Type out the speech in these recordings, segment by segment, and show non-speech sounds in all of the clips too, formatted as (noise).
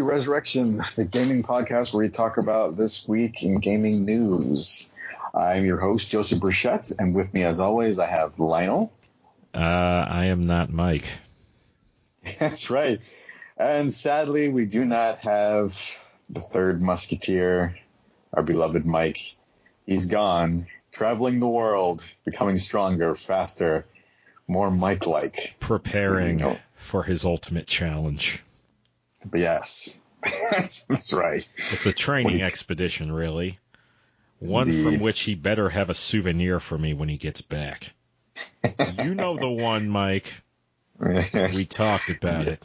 Resurrection, the gaming podcast where we talk about this week in gaming news. I'm your host, Joseph Burchett, and with me, as always, I have Lionel. Uh, I am not Mike. (laughs) That's right. And sadly, we do not have the third musketeer, our beloved Mike. He's gone, traveling the world, becoming stronger, faster, more Mike-like. Preparing for his ultimate challenge. But yes, (laughs) that's, right. It's a training he, expedition, really. One indeed. from which he better have a souvenir for me when he gets back. you know the one, Mike. (laughs) we talked about it.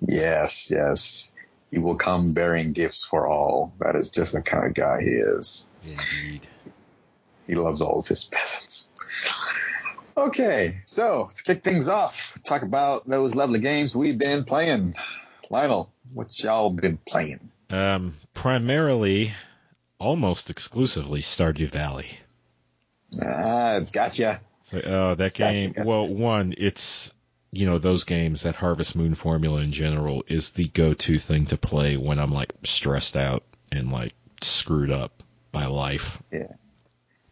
Yes, yes. He will come bearing gifts for all. That is just the kind of guy he is. Indeed. He loves all of his peasants. Okay, so to kick things off, talk about those lovely games we've been playing. Lionel, what y'all been playing? Um, primarily, almost exclusively Stardew Valley. Ah, it's got you. So, uh, that it's game. Gotcha, gotcha. Well, one, it's you know those games. That Harvest Moon formula in general is the go-to thing to play when I'm like stressed out and like screwed up by life. Yeah,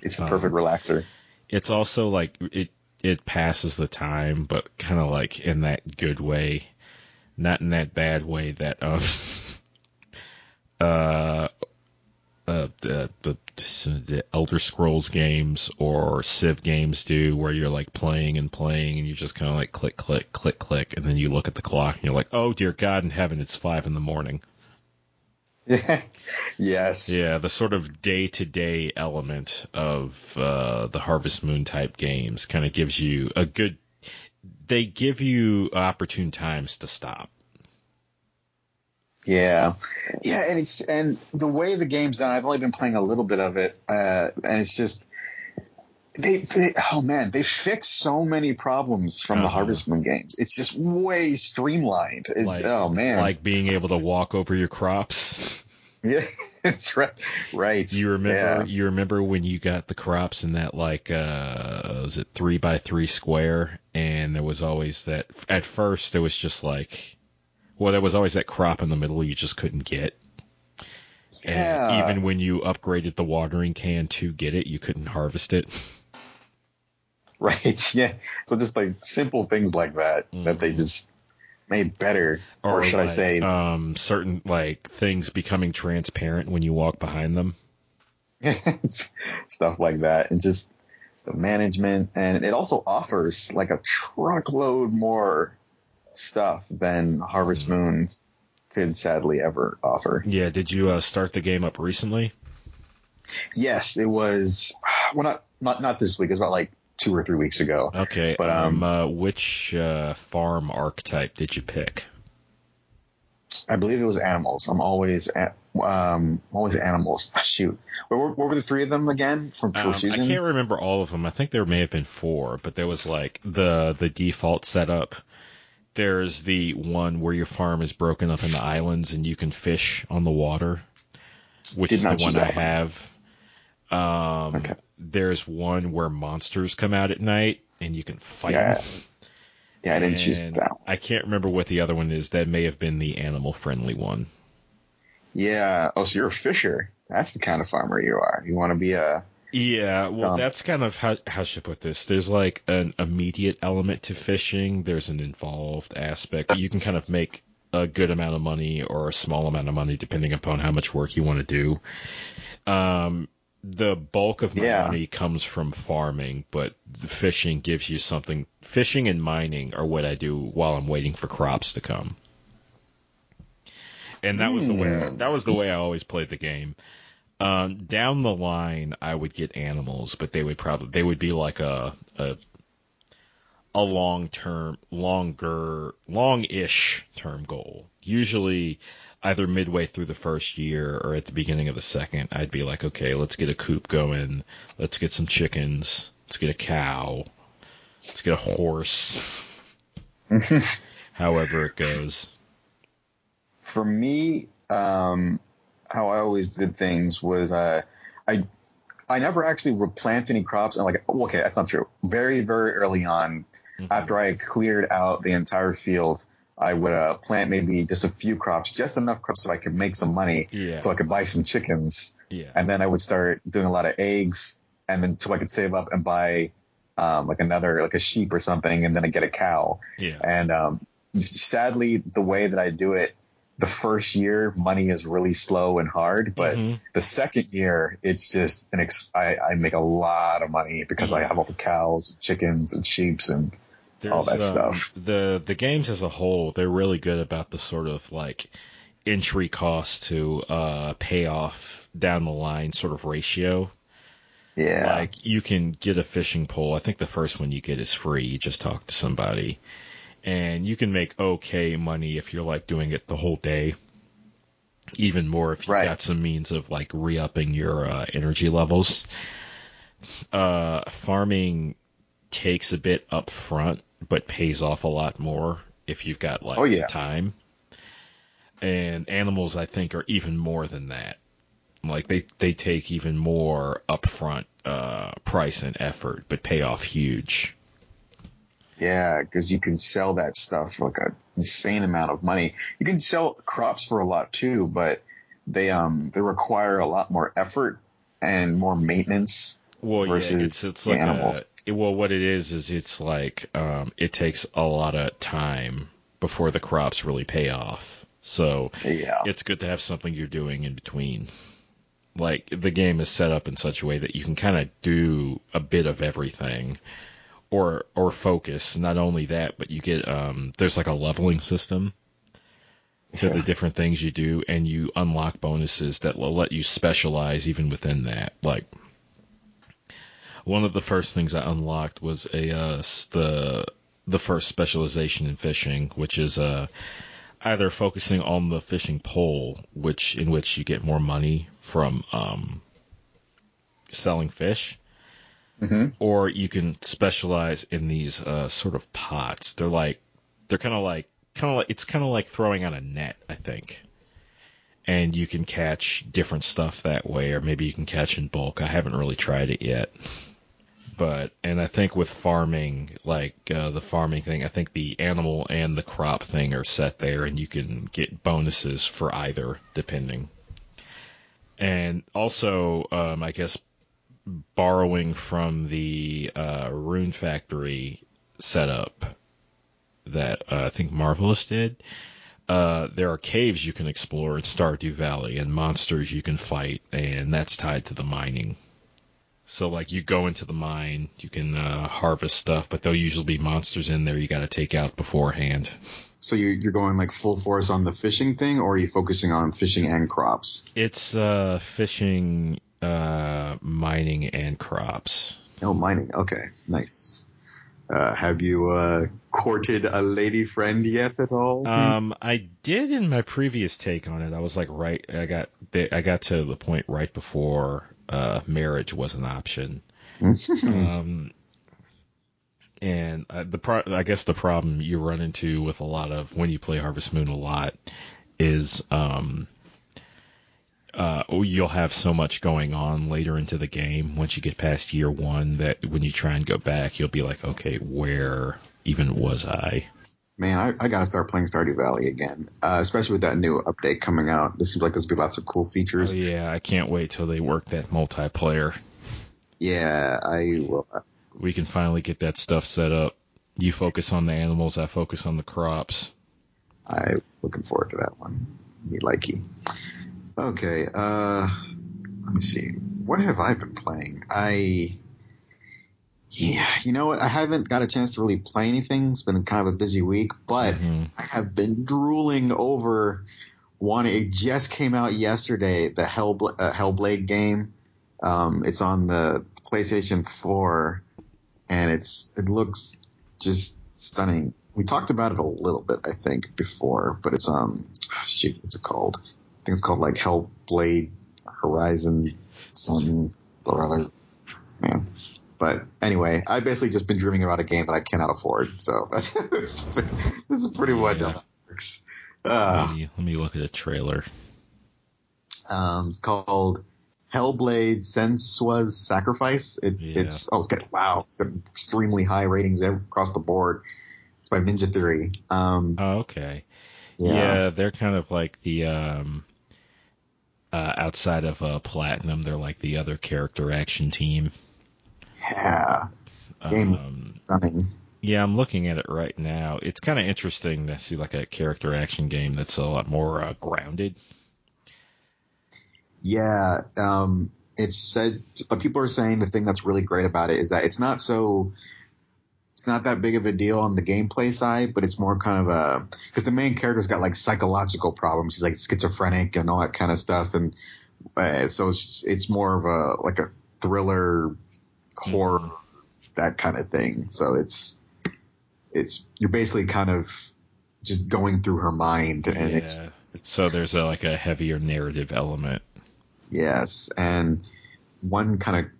it's the perfect um, relaxer. It's also like it it passes the time, but kind of like in that good way, not in that bad way that um (laughs) uh uh, the, the, the Elder Scrolls games or Civ games do, where you're like playing and playing, and you just kind of like click, click, click, click, and then you look at the clock and you're like, oh dear God in heaven, it's five in the morning. (laughs) yes. Yeah, the sort of day to day element of uh, the Harvest Moon type games kind of gives you a good. They give you opportune times to stop. Yeah, yeah, and it's and the way the game's done. I've only been playing a little bit of it, uh, and it's just they, they, oh man, they fixed so many problems from uh-huh. the Harvest Moon games. It's just way streamlined. It's like, oh man, like being able to walk over your crops. (laughs) Yeah, that's right. Right. You remember? Yeah. You remember when you got the crops in that like uh was it three by three square, and there was always that. At first, there was just like well, there was always that crop in the middle you just couldn't get. Yeah. And even when you upgraded the watering can to get it, you couldn't harvest it. (laughs) Right. (laughs) Yeah. So just like simple things like that mm. that they mm-hmm. just made better, or, or should like, I say, um, certain like things becoming transparent when you walk behind them. (laughs) Stuff like that, and just the management, and it also offers like a truckload more stuff than Harvest hmm. Moon could sadly ever offer. Yeah, did you uh, start the game up recently? Yes, it was. (sighs) Well, not not not this week. It was about like two or three weeks ago. Okay. But um, um uh, which uh, farm archetype did you pick? I believe it was animals. I'm always at um always animals. (laughs) Shoot, what were, what were the three of them again from um? I can't remember all of them. I think there may have been four, but there was like the the default setup there's the one where your farm is broken up into islands and you can fish on the water, which Did is the one I have. Um, okay. There's one where monsters come out at night and you can fight yeah. them. Yeah, I didn't and choose that. One. I can't remember what the other one is. That may have been the animal friendly one. Yeah. Oh, so you're a fisher. That's the kind of farmer you are. You want to be a yeah, well, so, that's kind of how how should I put this. There's like an immediate element to fishing. There's an involved aspect. You can kind of make a good amount of money or a small amount of money depending upon how much work you want to do. Um, the bulk of my yeah. money comes from farming, but the fishing gives you something. Fishing and mining are what I do while I'm waiting for crops to come. And that was the way hmm. that was the way I always played the game. Um, down the line, I would get animals, but they would probably they would be like a a, a long term, longer, long-ish term goal. Usually, either midway through the first year or at the beginning of the second, I'd be like, okay, let's get a coop going, let's get some chickens, let's get a cow, let's get a horse. (laughs) However it goes. For me, um, how I always did things was uh, I I never actually would plant any crops. And like, okay, that's not true. Very very early on, mm-hmm. after I cleared out the entire field I would uh, plant maybe just a few crops, just enough crops so I could make some money, Yeah. so I could buy some chickens, Yeah. and then I would start doing a lot of eggs, and then so I could save up and buy um, like another like a sheep or something, and then I get a cow. Yeah. And um, sadly, the way that I do it, the first year money is really slow and hard, but Mhm. the second year it's just an ex- I, I make a lot of money because I have all the cows, and chickens, and sheeps, and all that um, stuff. The the games as a whole, they're really good about the sort of like entry cost to uh, payoff down the line sort of ratio. yeah, Like you can get a fishing pole. I think the first one you get is free. You just talk to somebody, and you can make okay money if you're like doing it the whole day. Even more if you Right. got some means of like re-upping your uh, energy levels. Uh, farming takes a bit up front, but pays off a lot more if you've got like Oh, yeah. time. And animals, I think, are even more than that. Like they they take even more upfront uh, price and effort, but pay off huge. Yeah, because you can sell that stuff for like an insane amount of money. You can sell crops for a lot too, but they um they require a lot more effort and more maintenance. Well, yeah, versus it's it's the like animals. a well, what it is is it's like um, it takes a lot of time before the crops really pay off. So Yeah, it's good to have something you're doing in between. Like the game is set up in such a way that you can kind of do a bit of everything, or or focus. Not only that, but you get um, there's like a leveling system to the different things you do, and you unlock bonuses that will let you specialize even within that. Like one of the first things I unlocked was a uh, the the first specialization in fishing, which is uh either focusing on the fishing pole, which in which you get more money from um, selling fish, hmm or you can specialize in these uh, sort of pots. They're like they're kind of like kind of like it's kind of like throwing on a net, I think. And you can catch different stuff that way, or maybe you can catch in bulk. I haven't really tried it yet, but and I think with farming, like uh, the farming thing, I think the animal and the crop thing are set there, and you can get bonuses for either depending. And also, um, I guess borrowing from the uh, Rune Factory setup that uh, I think Marvelous did. Uh, there are caves you can explore in Stardew Valley and monsters you can fight, and that's tied to the mining. So, like, you go into the mine, you can uh, harvest stuff, but there'll usually be monsters in there you got to take out beforehand. So you, you're going like full force on the fishing thing, or are you focusing on fishing and crops? It's uh, fishing, uh, mining, and crops. Oh, mining. Okay, nice. Uh, have you uh, courted a lady friend yet at all? Um, I did in my previous take on it. I was like, right, I got, I got to the point right before uh, marriage was an option. (laughs) Um, and uh, the pro- I guess the problem you run into with a lot of when you play Harvest Moon a lot is um, uh, you'll have so much going on later into the game once you get past year one that when you try and go back, you'll be like, okay, where even was I? Man, I, I gotta start playing Stardew Valley again, uh, especially with that new update coming out. It seems like there's be lots of cool Oh features. yeah, I can't wait till they work that multiplayer. Yeah, I will. We can finally get that stuff set up. You focus on the animals, I focus on the crops. I'm looking forward to that one. Me likey. Okay, uh, let me see. What have I been playing? I, yeah, you know what? I haven't got a chance to really play anything. It's been kind of a busy week, but Mhm. I have been drooling over one. It just came out yesterday, the Hellbla- uh, Hellblade game. Um, it's on the PlayStation 4 and it's, it looks just stunning. We talked about it a little bit, I think, before, but it's, um, shoot, what's it called? Think it's called like Hellblade Horizon something or other. Man. But anyway, I've basically just been dreaming about a game that I cannot afford. So (laughs) that's, this is pretty much how that works. Uh, let, me, let me look at the trailer. um, it's called Hellblade Senua's Sacrifice. It, Yeah. It's oh, it's got wow, it's got extremely high ratings across the board. It's by Ninja Theory. Um, Oh, okay. yeah. Yeah. they're kind of like the um, uh, outside of uh, Platinum, they're like the other character action team. Yeah. Game Um, is stunning. yeah, I'm looking at it right now. It's kind of interesting to see like a character action game that's a lot more uh, grounded. Yeah, um, it's said, but people are saying the thing that's really great about it is that it's not so, it's not that big of a deal on the gameplay side, but it's more kind of a, because the main character's got like psychological problems. He's like schizophrenic and all that kind of stuff. And uh, so it's, it's more of a, like a thriller horror, Mhm. that kind of thing. So it's, it's, you're basically kind of just going through her mind and it's, Yeah. So there's a, like a heavier narrative element. Yes, and one kind of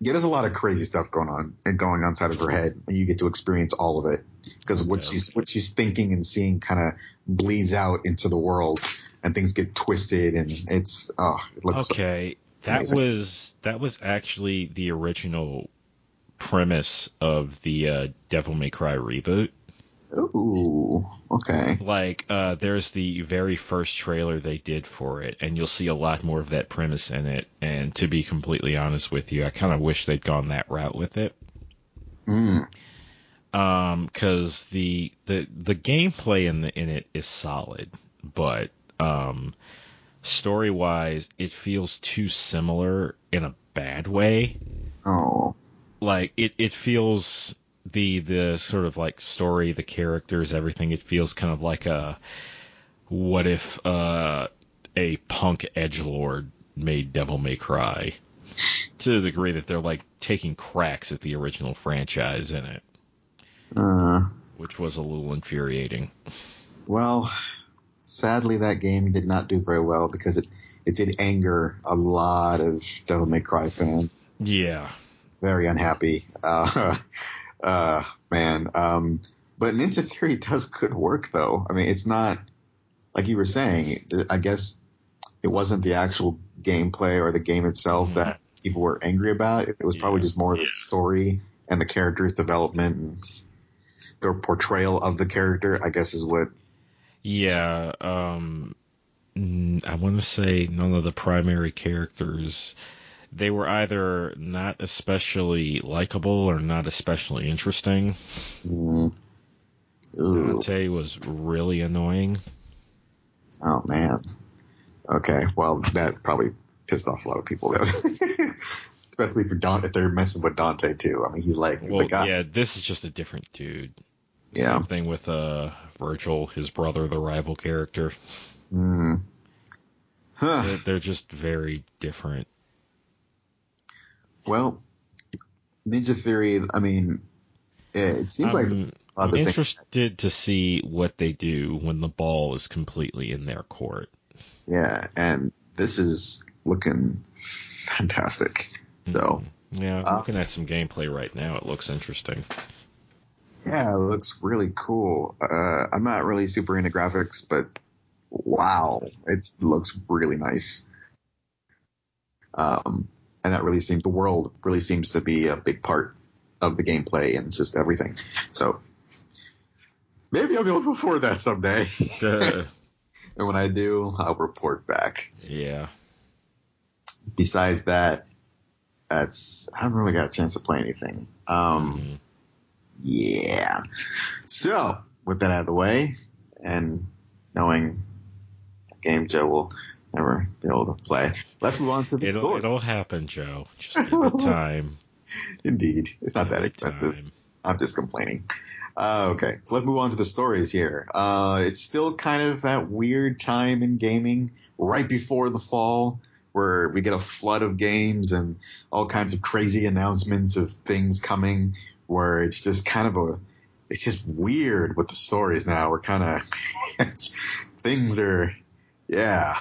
yeah, there's a lot of crazy stuff going on and going on inside of her head, and you get to experience all of it because what Okay. she's what she's thinking and seeing kind of bleeds out into the world, and things get twisted, and it's oh, it looks Okay, that was that was actually the original premise of the uh, Devil May Cry reboot. Ooh okay, Like, uh, there's the very first trailer they did for it, and you'll see a lot more of that premise in it. And to be completely honest with you, I kind of wish they'd gone that route with it. mm, Um, because the the the gameplay in the in it is solid, but um, story wise, it feels too similar in a bad way. oh like it it feels the the sort of like story the characters everything it feels kind of like a what if uh a punk edge lord made devil may cry? To the degree that they're like taking cracks at the original franchise in it. Uh, which was a little infuriating. Well, sadly that game did not do very well because it it did anger a lot of Devil May Cry fans. yeah. Very unhappy. Uh, (laughs) uh, man. Um, but Ninja Theory does good work though. I mean, it's not like you were saying. I guess it wasn't the actual gameplay or the game itself Mhm. that people were angry about. It was probably Yeah. just more of the story and the character's development and their portrayal of the character. I guess is what. yeah um i want to say none of the primary characters they were either not especially likable or not especially interesting. Mm, ooh, Dante was really annoying. oh man. Okay, well that probably pissed off a lot of people. Though. (laughs) Especially for Dante, if they're messing with Dante too. I mean, he's like Well, the guy. yeah, this is just a different dude. Yeah. Same thing with uh Virgil, his brother, the rival character. Mm. Huh. They're, they're just very different. Well, Ninja Theory. I mean, it seems like I'm lot of the same. interested to see what they do when the ball is completely in their court. Yeah, and this is looking fantastic. So Yeah, I'm Uh, looking at some gameplay right now. It looks interesting. yeah, it looks really cool. Uh, I'm not really super into graphics, but wow, it looks really nice. Um, and that really seems the world really seems to be a big part of the gameplay and just everything. So maybe I'll be able to afford that someday. (laughs) And when I do, I'll report back. yeah. Besides that, that's I haven't really got a chance to play anything. Um, Mhm. Yeah. So, with that out of the way, and knowing game Joe will never be able to play, let's move on to the It'll story. it'll happen, Joe. Just give it (laughs) time. Indeed. It's not that Give it expensive. time. I'm just complaining. Uh, okay, so let's move on to the stories here. Uh, it's still kind of that weird time in gaming right before the fall where we get a flood of games and all kinds of crazy announcements of things coming where it's just kind of a, it's just weird with the stories now. We're kind of, (laughs) things are, yeah,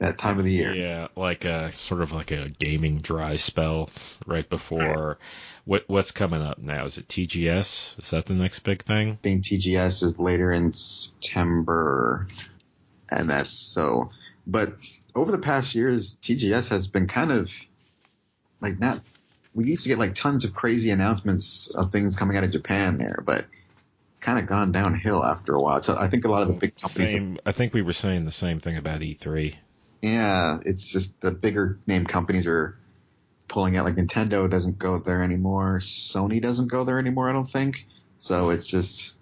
that time of the year. Yeah, like a sort of like a gaming dry spell right before. (laughs) What what's coming up now? Is it TGS? Is that the next big thing? I think TGS is later in September, and that's so. But over the past years, TGS has been kind of like not. We used to get like tons of crazy announcements of things coming out of Japan there, but kind of gone downhill after a while. So I think a lot of the big companies. Same. I think we were saying the same thing about E E3. Yeah, it's just the bigger name companies are pulling out. Like Nintendo doesn't go there anymore. Sony doesn't go there anymore. I don't think. So it's just,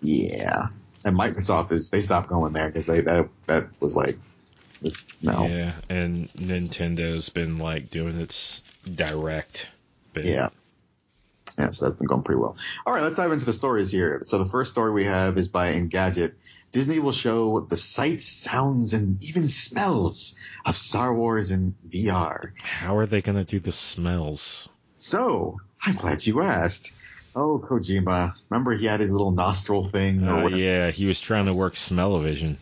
yeah. And Microsoft is they stopped going there because they that that was like, it's, no. Yeah, and Nintendo's been like doing its direct. Bit. Yeah. Yeah, so that's been going pretty well. All right, let's dive into the stories here. So the first story we have is by Engadget. Disney will show the sights, sounds, and even smells of Star Wars in VR. How are they going to do the smells? So, I'm glad you asked. Oh, Kojima. Remember he had his little nostril thing? Oh, uh, yeah, he was trying to work smell-o-vision.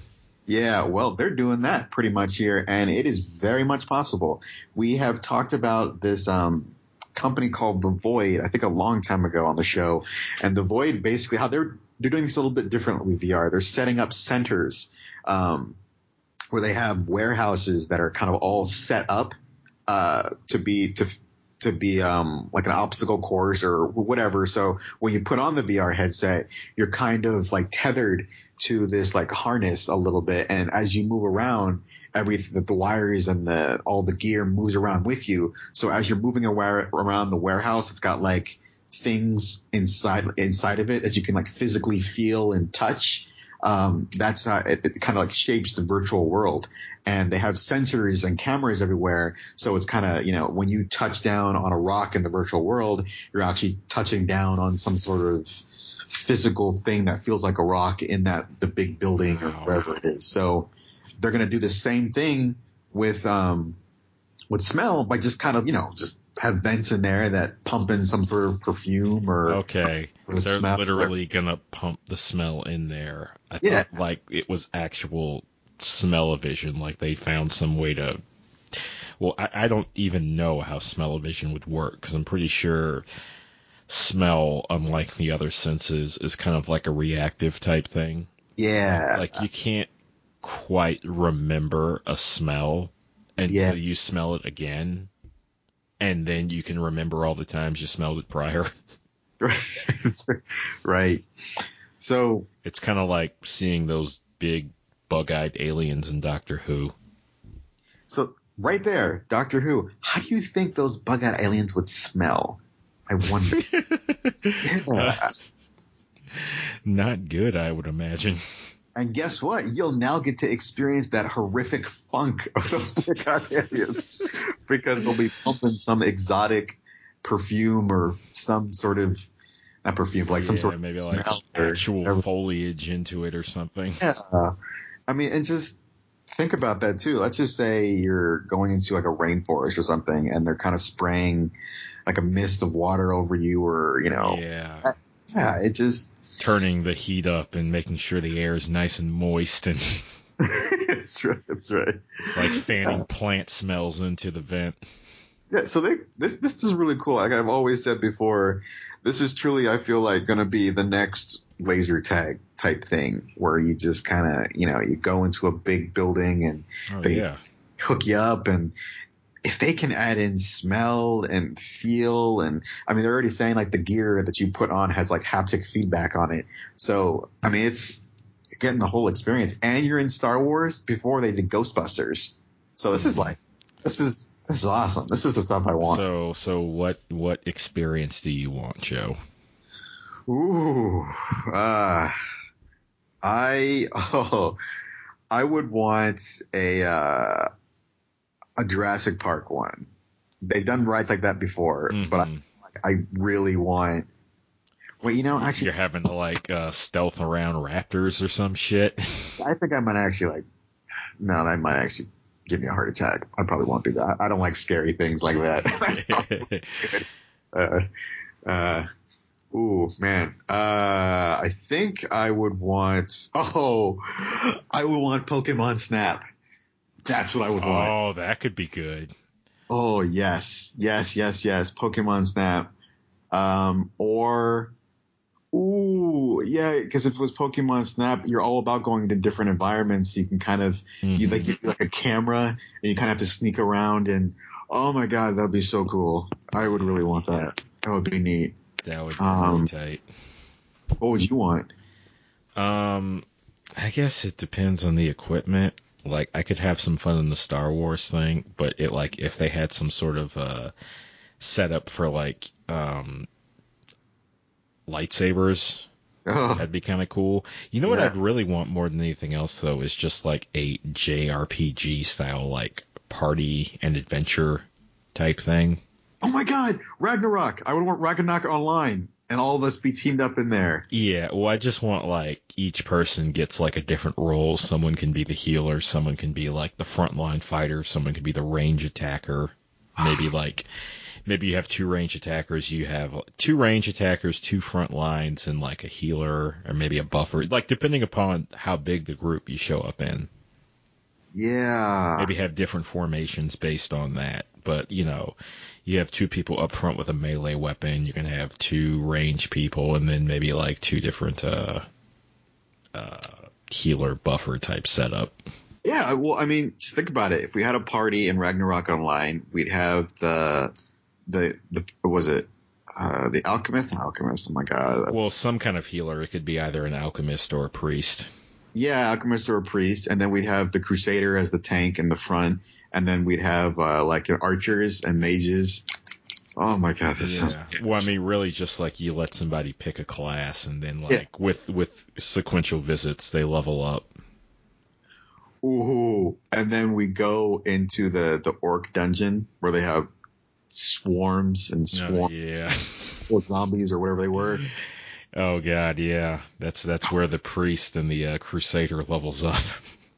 Yeah, well, they're doing that pretty much here, and it is very much possible. We have talked about this um, company called The Void, I think a long time ago on the show. And The Void basically how they're they're doing this a little bit differently with VR. They're setting up centers um, where they have warehouses that are kind of all set up uh, to be to to be um, like an obstacle course or whatever. So when you put on the VR headset, you're kind of like tethered to this like harness a little bit, and as you move around, everything that the wires and the all the gear moves around with you. So as you're moving around the warehouse, it's got like things inside inside of it that you can like physically feel and touch. Um, that's how it, it kind of like shapes the virtual world. And they have sensors and cameras everywhere. So it's kind of, you know, when you touch down on a rock in the virtual world, you're actually touching down on some sort of physical thing that feels like a rock in that the big building or wherever it is. So they're going to do the same thing with, um, with smell by just kind of, you know, just have vents in there that pump in some sort of perfume or okay sort of they're smell. literally gonna pump the smell in there i yeah. thought like it was actual smell-o-vision like they found some way to well i, I don't even know how smell-o-vision would work because i'm pretty sure smell unlike the other senses is kind of like a reactive type thing yeah like you can't quite remember a smell until yeah. you smell it again and then you can remember all the times you smelled it prior. (laughs) (laughs) right. So it's kind of like seeing those big bug-eyed aliens in Doctor Who. So right there, Doctor Who. How do you think those bug-eyed aliens would smell? I wonder. (laughs) yeah. Not good, I would imagine. And guess what? You'll now get to experience that horrific funk of those (laughs) bug-eyed aliens because they'll be pumping some exotic perfume or some sort of not perfume, like yeah, some sort of maybe like actual foliage into it or something. Yeah. I mean, and just think about that too. Let's just say you're going into like a rainforest or something, and they're kind of spraying like a mist of water over you, or you know, yeah, yeah. It just turning the heat up and making sure the air is nice and moist and (laughs) (laughs) that's right. That's right. Like fanning uh, plant smells into the vent. Yeah, so they this this is really cool. Like I've always said before, this is truly I feel like going to be the next laser tag type thing where you just kind of you know you go into a big building and oh, they yeah. hook you up and if they can add in smell and feel and I mean they're already saying like the gear that you put on has like haptic feedback on it. So I mean it's getting the whole experience and you're in Star Wars before they did Ghostbusters. So this is like this is this is awesome. This is the stuff I want. So so what what experience do you want, Joe? Ooh. Uh I (laughs) oh I would want a uh a Jurassic Park one. They've done rides like that before, mm-hmm. but I, I really want. Well, you know, actually, you're having to like uh, stealth around raptors or some shit. (laughs) I think I might actually like. No, that might actually give me a heart attack. I probably won't do that. I don't like scary things like that. (laughs) (laughs) uh, uh, ooh, man. Uh, I think I would want. Oh, I would want Pokemon Snap. That's what I would want. Oh, that could be good. Oh yes, yes, yes, yes. Pokemon Snap, um, or ooh, yeah, because if it was Pokemon Snap, you're all about going to different environments. You can kind of mm-hmm. you like like a camera, and you kind of have to sneak around. And oh my god, that'd be so cool. I would really want that. That would be neat. That would be um, really tight. What would you want? Um, I guess it depends on the equipment. Like I could have some fun in the Star Wars thing, but it like if they had some sort of uh setup for like um lightsabers, Oh, that'd be kind of cool. You know what I'd really want more than anything else though is just like a JRPG style like party and adventure type thing. oh my God, Ragnarok! I would want Ragnarok online, and all of us be teamed up in there. Yeah, well, I just want like each person gets like a different role. Someone can be the healer, someone can be like the frontline fighter, someone can be the range attacker. Maybe (sighs) like maybe you have two range attackers, you have two range attackers, two front lines, and like a healer or maybe a buffer. Like depending upon how big the group you show up in. Yeah. Maybe have different formations based on that. But you know, you have two people up front with a melee weapon. You can have two range people, and then maybe like two different uh, uh, healer buffer type setup. Yeah, well, I mean, just think about it. If we had a party in Ragnarok Online, we'd have the the the was it? Uh, the alchemist, alchemist. Oh my god. Well, some kind of healer. It could be either an alchemist or a priest. Yeah, alchemist or a priest, and then we'd have the crusader as the tank in the front, and then we'd have uh, like archers and mages. Oh my god, this sounds. Well, I mean, really, just like you let somebody pick a class, and then like Yeah. with with sequential visits, they level up. Ooh, and then we go into the the orc dungeon where they have swarms and Oh, swarms yeah. of zombies or whatever they were. (laughs) Oh god, yeah. That's that's where the priest and the uh, crusader levels up.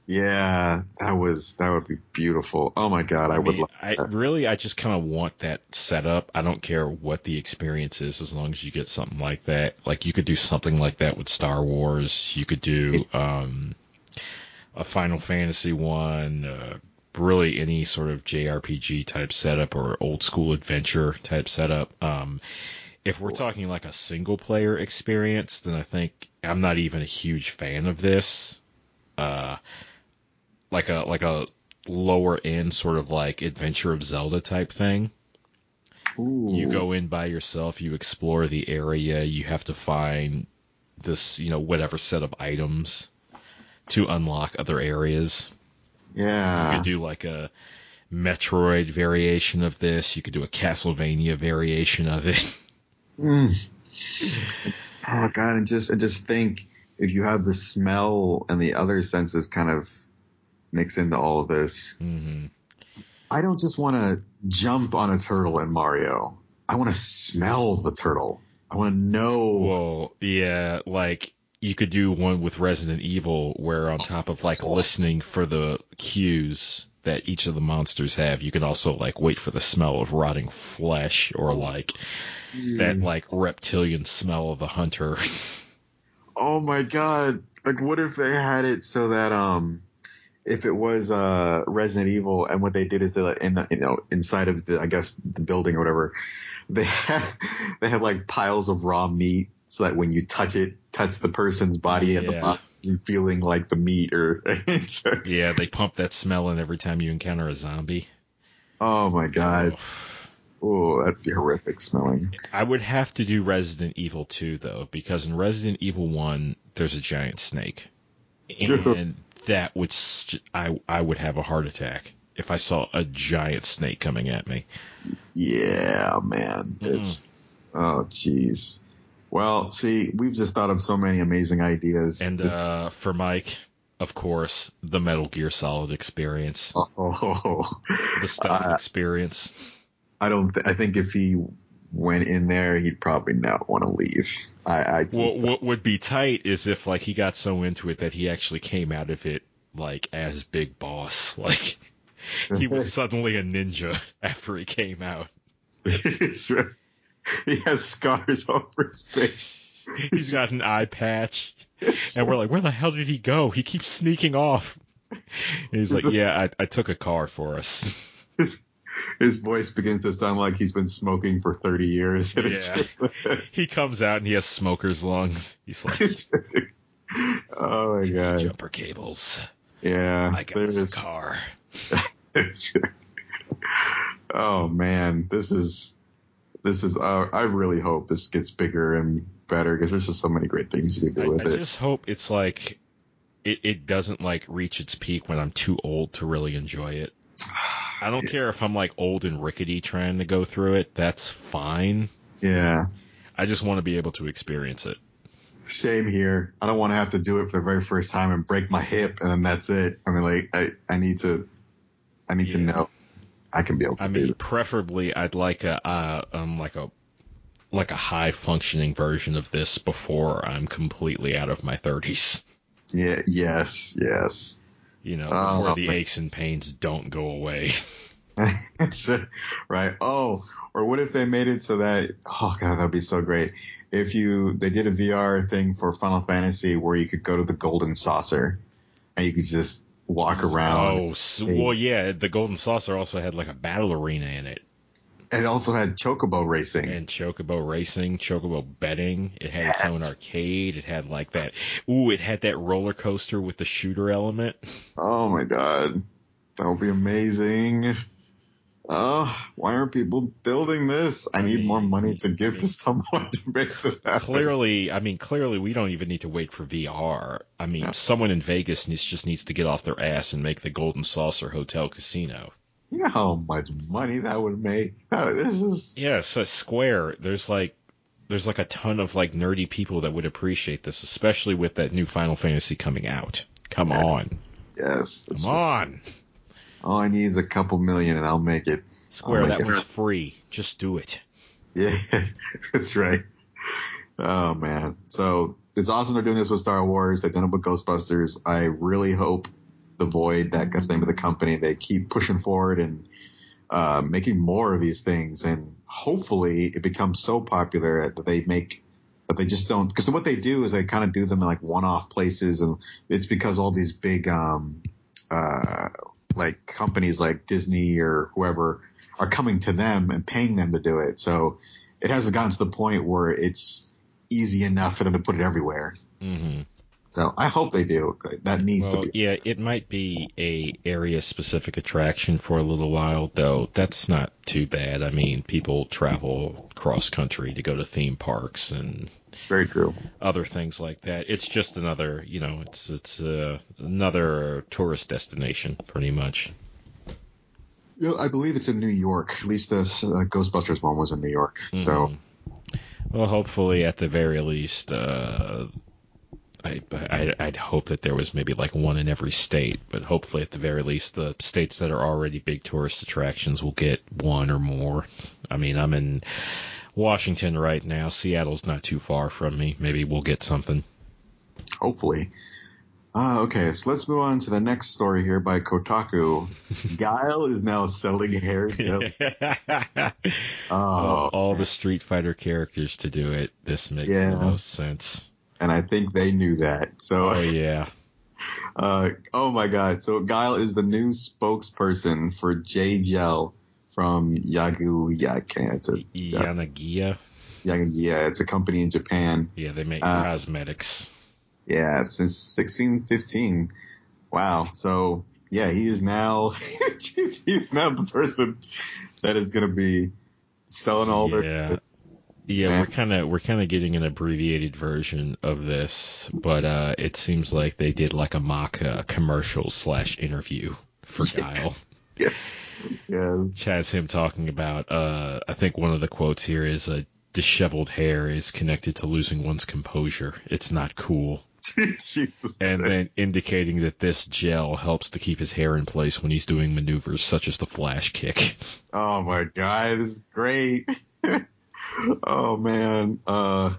Yeah, that was that would be beautiful. Oh my god, I, I would mean, love I really, I just kind of want that setup. I don't care what the experience is, as long as you get something like that. Like you could do something like that with Star Wars. You could do um, a Final Fantasy one. Uh, really, any sort of JRPG type setup or old school adventure type setup. Um, if we're talking like a single player experience, then I think I'm not even a huge fan of this. Uh, like a like a lower end sort of like Adventure of Zelda type thing. Ooh. You go in by yourself, you explore the area, you have to find this, you know, whatever set of items to unlock other areas. Yeah. You could do like a Metroid variation of this, you could do a Castlevania variation of it. (laughs) Mm. Oh god, and just and just think if you have the smell and the other senses kind of mix into all of this. hmm I don't just want to jump on a turtle in Mario. I want to smell the turtle. I want to know. Well, yeah, like you could do one with Resident Evil where on top of like listening for the cues that each of the monsters have, you could also like wait for the smell of rotting flesh or like that like reptilian smell of the hunter. (laughs) Oh my god! Like, what if they had it so that um, if it was uh Resident Evil, and what they did is they like, in the, you know inside of the I guess the building or whatever, (laughs) they have they have like piles of raw meat, so that when you touch it, touch the person's body at the bottom, you feeling like the meat or. (laughs) so- yeah, they pump that smell in every time you encounter a zombie. oh my god! Oh, that'd be horrific smelling. I would have to do Resident Evil 2 though, because in Resident Evil 1 there's a giant snake, and that would st- I I would have a heart attack if I saw a giant snake coming at me. Yeah, man. Mm. It's oh jeez. Well, see, we've just thought of so many amazing ideas. And This- uh, for Mike, of course, the Metal Gear Solid experience, oh, (laughs) the stealth uh, experience. I don't. Th- I think if he went in there, he'd probably not want to leave. I, I What, would be tight is if like he got so into it that he actually came out of it like as Big Boss, (laughs) like he was (laughs) suddenly a ninja after he came out. It's right. he has scars all over his face. (laughs) He's got an eye patch, and we're like, where the hell did he go? He keeps sneaking off. And he's like, yeah, I, I took a car for us. his, his voice begins to sound like he's been smoking for 30 years. (laughs) Yeah. just, (laughs) He comes out and he has smoker's lungs. He's like, oh my god. jumper cables. Yeah. I got the there's- car. (laughs) oh man, this is this is. Uh, I really hope this gets bigger and better because there's just so many great things you can do I, with I it. I just hope it's like it, it doesn't like reach its peak when I'm too old to really enjoy it. I don't care if I'm like old and rickety trying to go through it. That's fine. Yeah. I just want to be able to experience it. Same here. I don't want to have to do it for the very first time and break my hip and then that's it. I mean, like, I, I need to, I need to know I can be able to I mean, preferably I'd like a uh, um like a like a high functioning version of this before I'm completely out of my 30s. Yeah. Yes. Yes. You know, Oh, before the aches and pains don't go away. (laughs) Right. Oh, or what if they made it so that, oh God, that'd be so great. If you, they did a VR thing for Final Fantasy where you could go to the golden saucer and you could just walk around. Oh, well, yeah. The Golden Saucer also had like a battle arena in it, It also had chocobo racing. and Chocobo racing, Chocobo betting. It had its own arcade. It had like that. Ooh, it had that roller coaster with the shooter element. Oh my God. That would be amazing. Oh, why aren't people building this? I I need more money to give I to someone (laughs) to make this happen. Clearly, I mean, clearly, we don't even need to wait for VR. I mean, Yeah. someone in Vegas needs just needs to get off their ass and make the Golden Saucer Hotel Casino. You know how much money that would make? (laughs) Oh, this is Yeah, so Square, there's like there's like a ton of like nerdy people that would appreciate this, especially with that new Final Fantasy coming out. Come on. Yes, yes. Come just- on. all I need is a couple million and I'll make it. Square, that one's free. Just do it. Yeah, (laughs) that's right. Oh man. So it's awesome they're doing this with Star Wars. They've done it with Ghostbusters. I really hope the Void, that that's the name of the company, they keep pushing forward and uh, making more of these things. And hopefully it becomes so popular that they make that they just don't because what they do is they kind of do them in like one-off places, and it's because all these big um uh like companies like Disney or whoever are coming to them and paying them to do it. So it hasn't gotten to the point where it's easy enough for them to put it everywhere. hmm So I hope they do. That needs Well, to be. yeah, it might be a area specific attraction for a little while, though. That's not too bad. I mean, people travel cross country to go to theme parks and Very true. other things like that. It's just another, you know, it's it's uh, another tourist destination, pretty much. You know, I believe it's in New York. At least the uh, Ghostbusters one was in New York. So Mhm. well, hopefully, at the very least, uh, I, I I'd hope that there was maybe like one in every state, but hopefully, at the very least, the states that are already big tourist attractions will get one or more. I mean, I'm in Washington right now. Seattle's not too far from me. Maybe we'll get something. hopefully. Uh, okay, so let's move on to the next story here by Kotaku. (laughs) Guile is now selling hair (laughs) gel. all, Oh, all the Street Fighter characters to do it. This makes Yeah. the most sense. And I think they knew that. So, Oh yeah. (laughs) uh, oh my god. So Guile is the new spokesperson for J Gel from Yagu Yakan. It's a, Yanagiya. Yeah, it's a company in Japan. Yeah, they make Uh, cosmetics. Yeah, since sixteen fifteen. Wow. So yeah, he is now (laughs) he's now the person that is going to be selling all Yeah. their. goods. Yeah, we're kind of we're kind of getting an abbreviated version of this, but uh, it seems like they did like a mock uh, commercial slash interview for Guile. (laughs) Yes. Yes. Which has him talking about. Uh, I think one of the quotes here is uh, "disheveled hair is connected to losing one's composure. It's not cool." (laughs) Jesus. and Christ. then indicating that this gel helps to keep his hair in place when he's doing maneuvers such as the flash kick. Oh my god, this is great. (laughs) oh man. Uh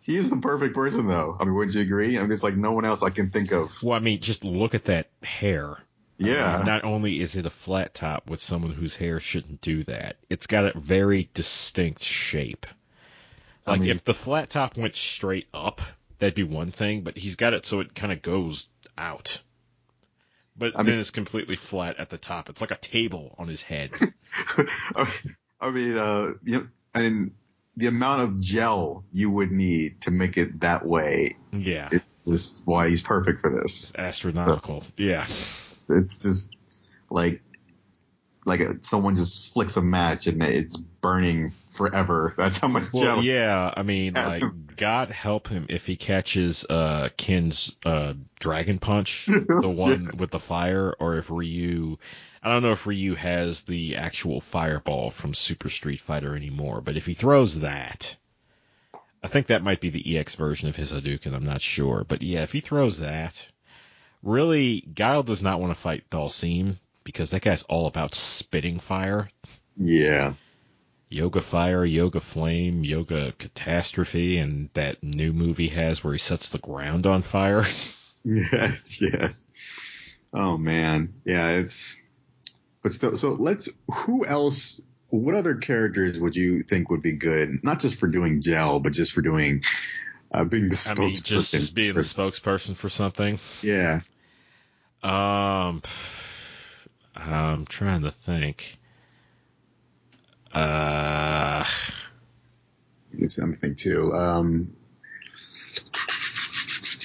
he is the perfect person though. I mean, wouldn't you agree? I mean, it's like no one else I can think of. Well, I mean, just look at that hair. I Yeah. mean, not only is it a flat top with someone whose hair shouldn't do that, it's got a very distinct shape. I Like mean- if the flat top went straight up, that'd be one thing, but he's got it so it kind of goes out. But I then mean- it's completely flat at the top. It's like a table on his head. (laughs) I mean, uh, you know, I mean, the amount of gel you would need to make it that way yeah. is just why he's perfect for this. astronomical. Yeah. It's just like like a, someone just flicks a match and it's burning forever. (laughs) That's how much Well, yeah, I mean, like, God help him if he catches uh Ken's uh Dragon Punch, (laughs) the one with the fire, or if Ryu. I don't know if Ryu has the actual fireball from Super Street Fighter anymore, but if he throws that, I think that might be the EX version of his Hadouken. I'm not sure, but yeah, if he throws that, really, Guile does not want to fight Dhalsim because that guy's all about spitting fire. Yeah. Yoga Fire, Yoga Flame, Yoga Catastrophe, and that new movie has where he sets the ground on fire. (laughs) Yes, yes. Oh man, yeah, it's. But still, so let's. Who else? What other characters would you think would be good? Not just for doing gel, but just for doing, uh, being the I spokesperson. mean, just, just being the spokesperson for something. yeah. Um, I'm trying to think. Uh, It's something too. Um,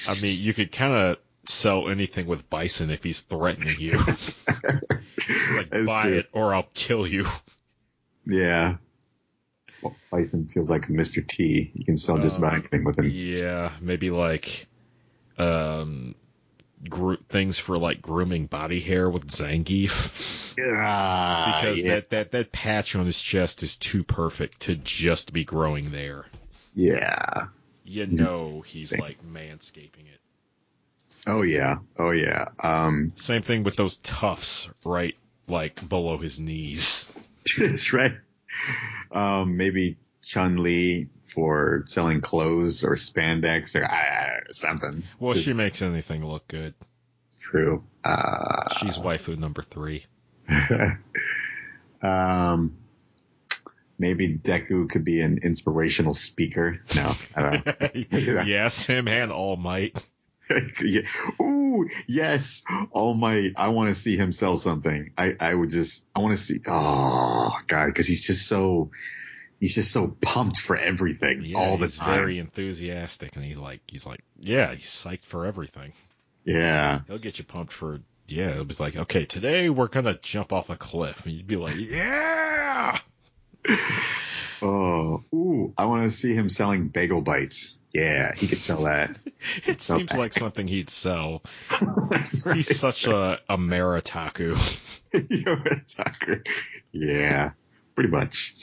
I mean, you could kind of sell anything with Bison if he's threatening you. (laughs) like, That's buy true. it or I'll kill you. Yeah. Well, Bison feels like Mr. T. You can sell just about Uh, anything with him. Yeah, maybe like um gro- things for like grooming body hair with Zangief Ah, because yeah. that, that that patch on his chest is too perfect to just be growing there. yeah. You know he's like manscaping it. Oh yeah. Oh yeah. Um, Same thing with those tufts right like below his knees. (laughs) that's right. Um, maybe Chun Li for selling clothes or spandex or uh, something. Well, she makes anything look good. true. Uh, She's waifu number three. (laughs) um, maybe Deku could be an inspirational speaker. No, I don't know. (laughs) yes, him and All Might. (laughs) yeah. Ooh, yes. All Might. I want to see him sell something. I, I would just, I want to see, oh, God, cause he's just so, he's just so pumped for everything Yeah, all the he's time. very enthusiastic, and he's like, he's like, yeah, he's psyched for everything. yeah. He'll get you pumped for, yeah. It'll be like, okay, today we're gonna jump off a cliff, and you'd be like, (laughs) yeah. (laughs) Oh, ooh, I want to see him selling bagel bites. Yeah, he could sell that. (laughs) It seems like something he'd sell. That's right. He's such a a maritaku. You're a talker. Yeah, pretty much.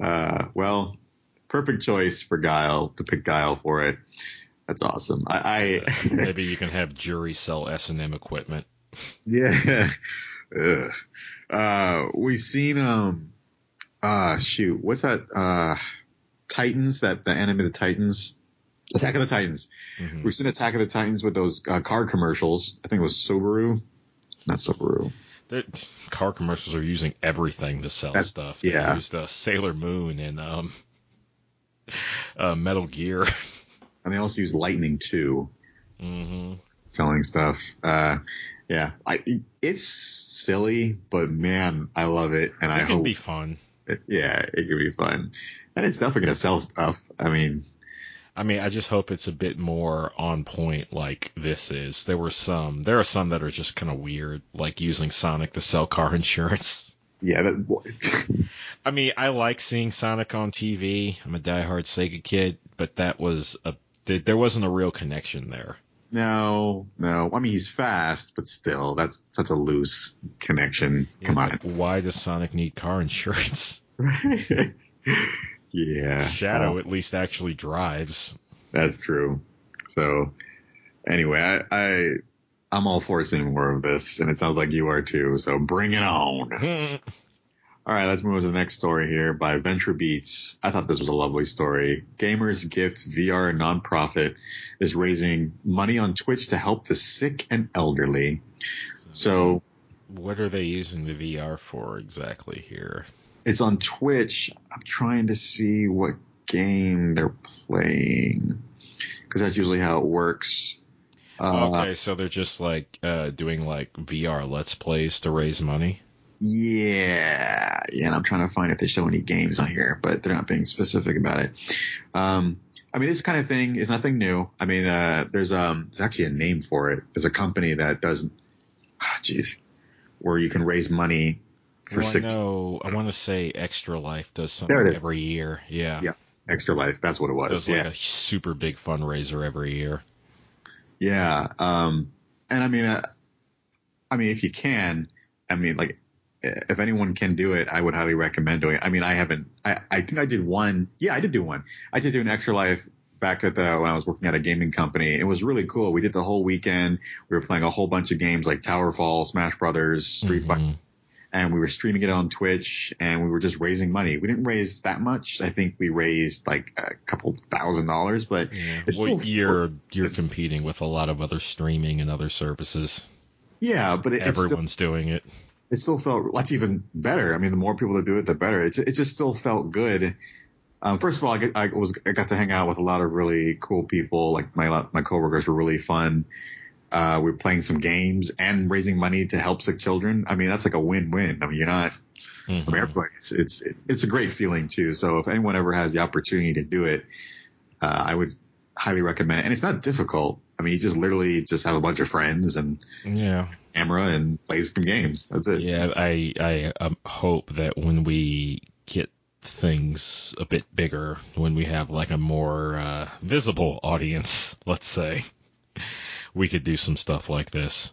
Uh, well, perfect choice for Guile to pick Guile for it. That's awesome. I, I (laughs) Maybe you can have Juri sell S and M equipment. yeah. Uh, we've seen um, uh, shoot, what's that? Uh, Titans, that the anime, the Titans, Attack of the Titans. Mhm. We've seen Attack of the Titans with those uh, car commercials. I think it was Subaru, not Subaru. Car commercials are using everything to sell That- stuff. They yeah. used uh, Sailor Moon and um, (laughs) uh, Metal Gear. (laughs) And they also use Lightning too. hmm selling stuff. Uh, yeah, I, it's silly, but man, I love it. And I hope It can hope, be fun. it, yeah, it could be fun. And it's definitely going to sell stuff. I mean, I mean, I just hope it's a bit more on point like this is. There were some, there are some that are just kind of weird, like using Sonic to sell car (laughs) insurance. yeah, that, (laughs) I mean, I like seeing Sonic on TV. I'm a diehard Sega kid, but that was a, there wasn't a real connection there. no, no. I mean, he's fast, but still, that's such a loose connection. Come on. like, why does Sonic need car insurance? (laughs) yeah. Shadow at least actually drives. That's true. So anyway, I, I I'm all for seeing more of this, and it sounds like you are too. So bring it on. (laughs) All right, let's move on to the next story here by Venture Beats. I thought this was a lovely story. Gamers Gift VR nonprofit is raising money on Twitch to help the sick and elderly. So what are they using the VR for exactly here? It's on Twitch. I'm trying to see what game they're playing because that's usually how it works. Uh, okay, so they're just like uh, doing like VR Let's Plays to raise money. Yeah, yeah, and I'm trying to find if they show any games on here, but they're not being specific about it. Um, I mean, this kind of thing is nothing new. I mean, uh, there's um, there's actually a name for it. There's a company that does, ah, jeez, where you can raise money for well, six. I know. I want to say Extra Life does something every year. Yeah. Yeah. Extra Life. That's what it was. Does yeah. like a super big fundraiser every year. Yeah. Um, and I mean, uh, I mean, if you can, I mean, like, if anyone can do it, I would highly recommend doing it. I mean, I haven't, I, I think I did one. Yeah, I did do one. I did do an extra life back at the, when I was working at a gaming company. It was really cool. We did the whole weekend. We were playing a whole bunch of games like Towerfall, Smash Brothers, Street Fighter, Mhm. And we were streaming it on Twitch and we were just raising money. We didn't raise that much. I think we raised like a couple thousand dollars, but Yeah. It's Well, still- you're you're competing with a lot of other streaming and other services. yeah, but it, it's still, Everyone's doing it. it still felt that's even better. I mean, the more people that do it, the better. It, it just still felt good. Um, first of all, I, get, I was I got to hang out with a lot of really cool people. Like my my coworkers were really fun. Uh, we're playing some games and raising money to help sick children. I mean, that's like a win-win. I mean, you're not. I Mhm. mean, everybody's it's it's a great feeling too. So if anyone ever has the opportunity to do it, uh, I would highly recommend. it. And it's not difficult. I mean, you just literally just have a bunch of friends and Yeah. camera and play some games. That's it. Yeah, I I um, hope that when we get things a bit bigger, when we have like a more uh, visible audience, let's say, we could do some stuff like this.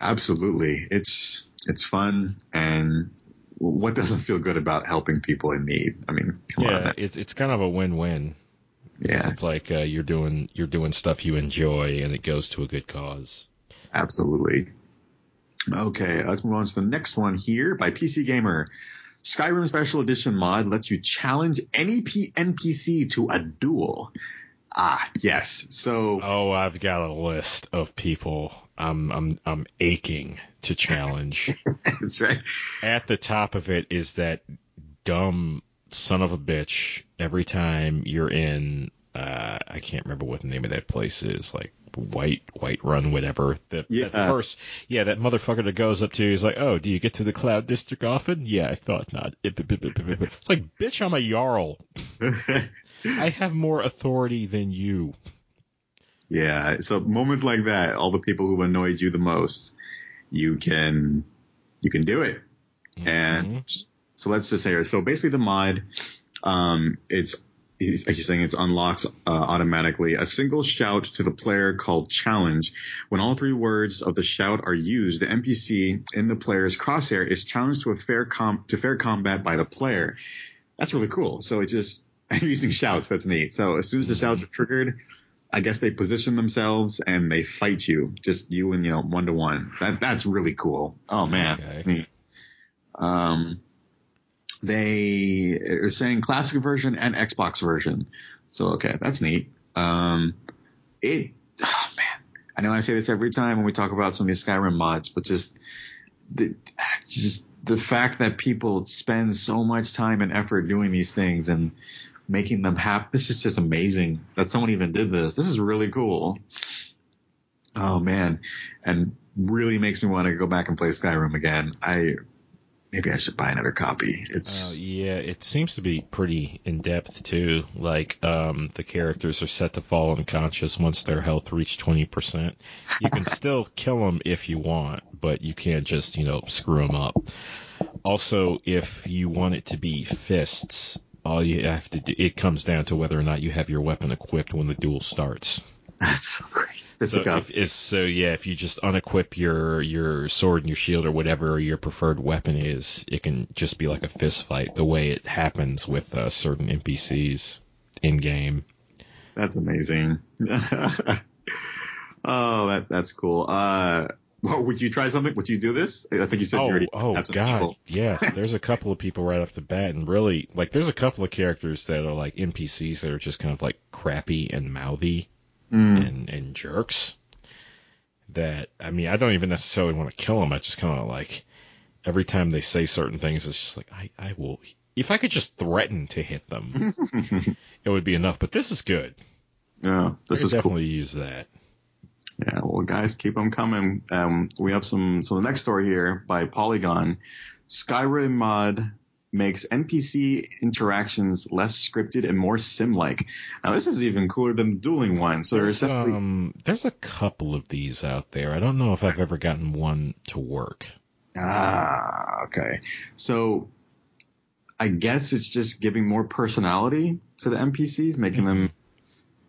Absolutely. It's it's fun and what doesn't feel good about helping people in need? I mean, yeah, on. it's it's kind of a win-win. Yeah, It's like uh, you're doing you're doing stuff you enjoy, and it goes to a good cause. absolutely. Okay, let's move on to the next one here by PC Gamer. Skyrim Special Edition mod lets you challenge any P- NPC to a duel. Ah, yes. So Oh, I've got a list of people I'm I'm I'm aching to challenge. (laughs) that's right. At the top of it is that dumb son of a bitch. Every time you're in, uh, I can't remember what the name of that place is, like White Whiterun, whatever. The, Yeah. that first, yeah, that motherfucker that goes up to you, is like, "Oh, do you get to the Cloud District often?" Yeah, I thought not. It's like, bitch, I'm a jarl. (laughs) I have more authority than you. Yeah. So moments like that, all the people who annoyed you the most, you can, you can do it. And so let's just say. So basically the mod, um, it's, he's, he's saying it unlocks uh, automatically a single shout to the player called challenge. When all three words of the shout are used, the NPC in the player's crosshair is challenged to a fair com- to fair combat by the player. That's really cool. So it just (laughs) using shouts. That's neat. So as soon as the shouts are triggered, I guess they position themselves and they fight you, just you and you know one to one. That that's really cool. Oh man, Okay. that's neat. Um, they are saying classic version and Xbox version. So okay, that's neat. Um, it, oh man, I know I say this every time when we talk about some of these Skyrim mods, but just the just the fact that people spend so much time and effort doing these things and making them happy. This is just amazing that someone even did this. This is really cool. Oh man, and really makes me want to go back and play Skyrim again. I maybe I should buy another copy. Uh, It's yeah, it seems to be pretty in depth too. Like, um, the characters are set to fall unconscious once their health reach twenty percent. You can (laughs) still kill them if you want, but you can't just you know screw them up. Also, if you want it to be fists, all you have to do it comes down to whether or not you have your weapon equipped when the duel starts. that's so great. So, a- if, so yeah, if you just unequip your your sword and your shield or whatever your preferred weapon is, it can just be like a fist fight. The way it happens with uh, certain NPCs in game. That's amazing. (laughs) oh, that that's cool. Uh, well, would you try something? Would you do this? I think you said you Oh, already. oh had some god, trouble. yeah. There's a couple of people right off the bat, and really, like, there's a couple of characters that are like NPCs that are just kind of like crappy and mouthy Mm. and and jerks. That I mean, I don't even necessarily want to kill them. I just kind of like every time they say certain things, it's just like I I will. If I could just threaten to hit them, (laughs) it would be enough. But this is good. yeah, I this could is cool. definitely use that. Yeah, well, guys, keep them coming. Um, we have some. So the next story here by Polygon, Skyrim mod makes NPC interactions less scripted and more sim-like. Now, this is even cooler than the dueling one. So There's, essentially um, there's a couple of these out there. I don't know if I've ever gotten one to work. Ah, okay. So I guess it's just giving more personality to the NPCs, making them.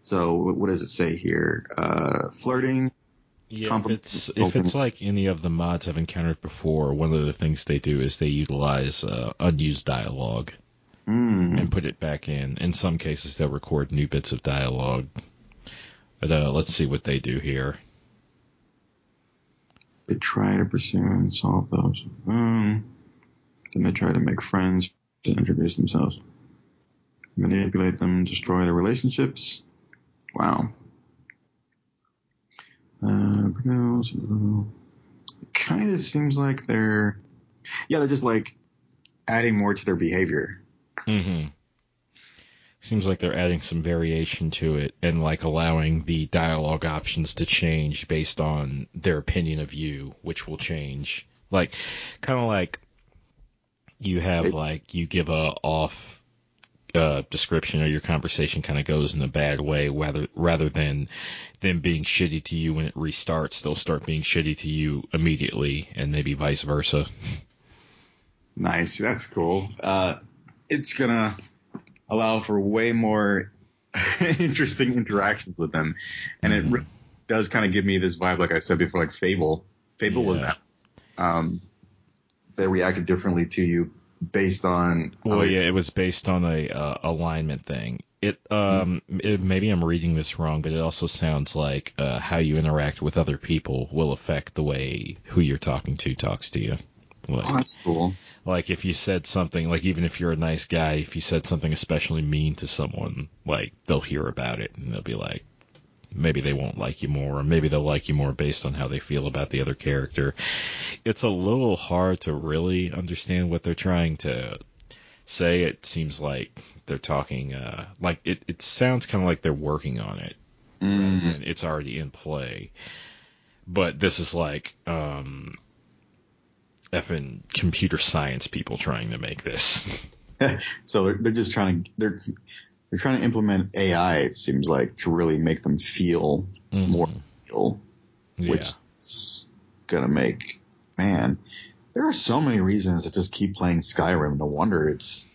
So what does it say here? Uh, flirting. Yeah, if it's if it's like any of the mods I've encountered before, one of the things they do is they utilize uh, unused dialogue Mm, and put it back in. In some cases, they'll record new bits of dialogue. But uh, let's see what they do here. they try to pursue and solve those. Um, then they try to make friends and introduce themselves. Manipulate them, destroy their relationships. Wow. Uh, it kind of seems like they're, yeah, they're just like adding more to their behavior. hmm Seems like they're adding some variation to it and like allowing the dialogue options to change based on their opinion of you, which will change. Like, kind of like you have It- like you give a off uh, description or your conversation kind of goes in a bad way, rather rather than them being shitty to you when it restarts, they'll start being shitty to you immediately, and maybe vice versa. Nice. That's cool. Uh, it's gonna allow for way more (laughs) interesting interactions with them, and it Mhm. really does kind of give me this vibe, like I said before, like Fable. Fable was that. Um, they reacted differently to you based on. Well, yeah, it was based on a uh, alignment thing. It um it, maybe I'm reading this wrong, but it also sounds like uh, how you interact with other people will affect the way who you're talking to talks to you. Like, Oh, that's cool. like if you said something, like even if you're a nice guy, if you said something especially mean to someone, like they'll hear about it and they'll be like, maybe they won't like you more, or maybe they'll like you more based on how they feel about the other character. It's a little hard to really understand what they're trying to say. It seems like they're talking, uh, like it, it sounds kind of like they're working on it. Mm, and it's already in play. But this is like, um, effing computer science people trying to make this. (laughs) (laughs) so they're, they're just trying to they're they're trying to implement AI. It seems like to really make them feel more feel. Mm-hmm. Yeah. which is gonna make man. There are so many reasons to just keep playing Skyrim. No wonder it's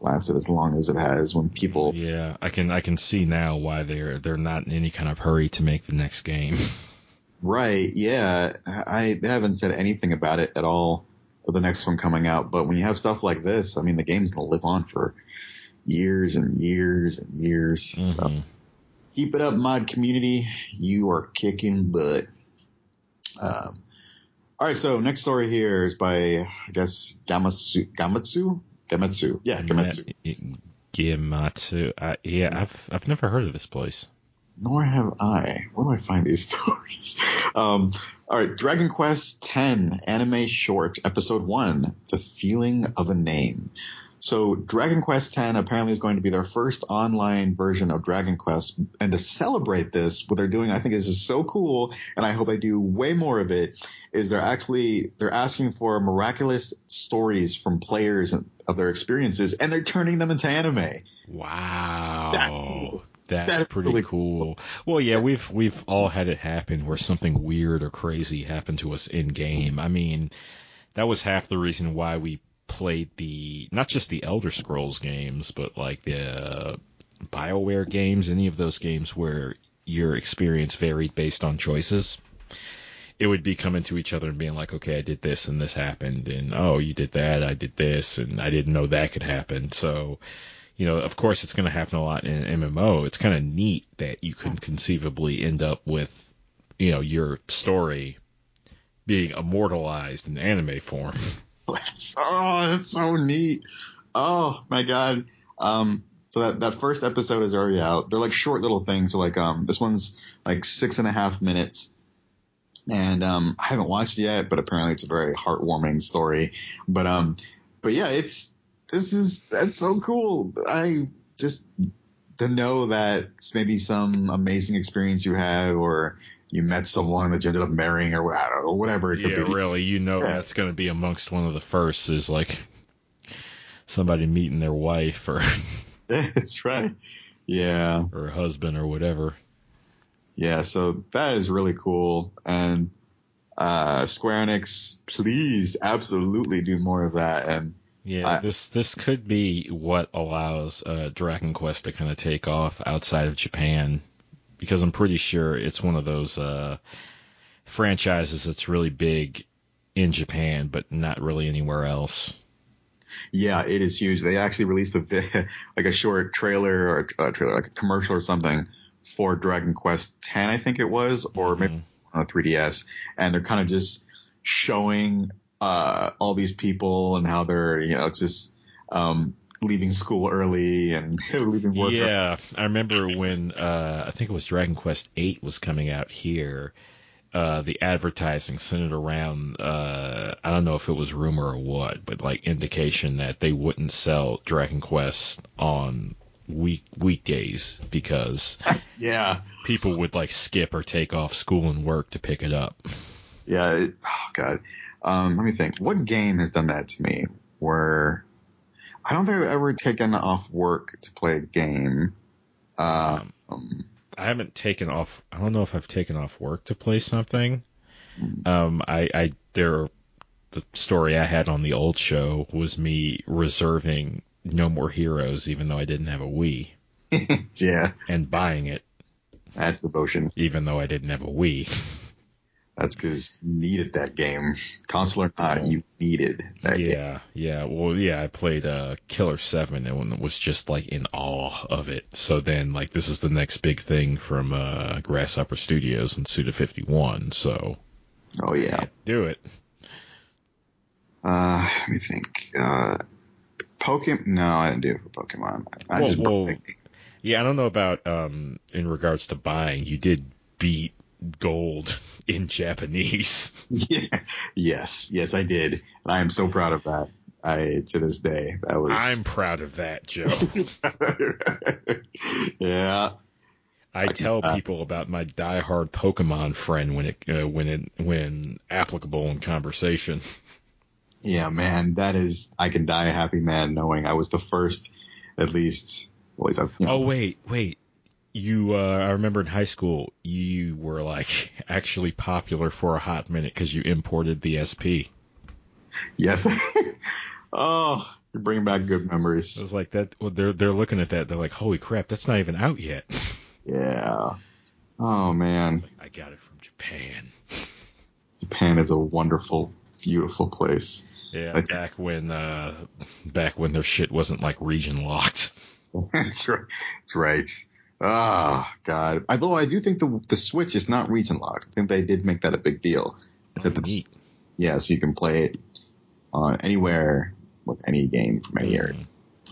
lasted as long as it has. When people, yeah, I can I can see now why they're they're not in any kind of hurry to make the next game. (laughs) right? Yeah, I they haven't said anything about it at all. Of the next one coming out, but when you have stuff like this, I mean, the game's gonna live on for years and years and years. So Mhm. keep it up, mod community. You are kicking butt. Um, all right, so next story here is by I guess Gamatsu. Gamatsu. Gamatsu. Yeah, Gamatsu. Gematsu. I, yeah, I've I've never heard of this place. Nor have I. Where do I find these (laughs) stories? Um, all right, Dragon Quest X anime short, episode one, The Feeling of a Name. So Dragon Quest X apparently is going to be their first online version of Dragon Quest, and to celebrate this, what they're doing, I think, is so cool, and I hope they do way more of it. Is they're actually they're asking for miraculous stories from players of their experiences, and they're turning them into anime. Wow. That's cool. That's That's pretty really cool. Well, yeah, we've we've all had it happen where something weird or crazy happened to us in game. I mean, that was half the reason why we played the not just the Elder Scrolls games, but like the uh, BioWare games, any of those games where your experience varied based on choices. It would be coming to each other and being like, okay, I did this and this happened, and oh, you did that, I did this, and I didn't know that could happen. So, you know, of course, it's going to happen a lot in MMO. It's kind of neat that you can conceivably end up with, you know, your story being immortalized in anime form. (laughs) Oh, that's so neat. Oh my god. Um, so that, that first episode is already out. They're like short little things. So like, um, this one's like six and a half minutes. And, um, I haven't watched it yet, but apparently it's a very heartwarming story. But, um, but yeah, it's, this is, that's so cool. I just, to know that it's maybe some amazing experience you had or you met someone that you ended up marrying or know, whatever it could yeah, be. really, you know Yeah. that's going to be amongst one of the first is like somebody meeting their wife or (laughs) That's right. Yeah. or husband or whatever. Yeah. So that is really cool. And Uh, Square Enix, please, absolutely do more of that. And Yeah, I- this this could be what allows uh, Dragon Quest to kind of take off outside of Japan, because I'm pretty sure it's one of those uh, franchises that's really big in Japan, but not really anywhere else. yeah, it is huge. They actually released a (laughs) like a short trailer or a trailer, like a commercial or something for Dragon Quest 10, I think it was, or maybe on a 3DS, and they're kind of just showing uh, all these people and how they're, you know, it's just um, leaving school early and (laughs) leaving work. early. Yeah, I remember when uh, I think it was Dragon Quest VIII was coming out here. Uh, the advertising centered around uh, I don't know if it was rumor or what, but like indication that they wouldn't sell Dragon Quest on week weekdays because (laughs) Yeah. people would like skip or take off school and work to pick it up. Yeah. It, oh God. Um, let me think. What game has done that to me? Where I don't think I've ever taken off work to play a game. Uh, um, I haven't taken off. I don't know if I've taken off work to play something. Um, I, I there, the story I had on the old show was me reserving No More Heroes, even though I didn't have a Wii, (laughs) yeah, and buying it, that's devotion. even though I didn't have a Wii. (laughs) That's because you needed that game, console or not. You needed that game. yeah, yeah. Well, yeah. I played uh, Killer Seven and was just like in awe of it. So then, like, this is the next big thing from uh, Grasshopper Studios and Suda Fifty One. So Oh yeah. do it. Uh, let me think. Uh, Pokemon? No, I didn't do it for Pokemon. I Whoa, just whoa. bought the- Yeah, I don't know about um in regards to buying. You did beat gold in Japanese. (laughs) Yeah. Yes, yes, I did, and I am so proud of that. I to this day that was. I'm proud of that, Joe. (laughs) yeah. I tell people about my diehard Pokemon friend when it uh, when it when applicable in conversation. Yeah, man, that is. I can die a happy man knowing I was the first, at least. Well, at least I've, you know, Oh wait, wait. You uh I remember in high school you were like (laughs) actually popular for a hot minute cuz you imported the SP. yes. (laughs) oh, you're bringing back good It memories. was like that well, they're they're looking at that they're like, "Holy crap, that's not even out yet." (laughs) Yeah. Oh man, I got it from Japan. Japan is a wonderful, beautiful place. Yeah, That's- back when uh back when their shit wasn't like region locked. That's right. That's right. Ah, God. Although I do think the the Switch is not region locked. I think they did make that a big deal. Oh, neat. yeah, so you can play it on anywhere with any game from any area, Mm.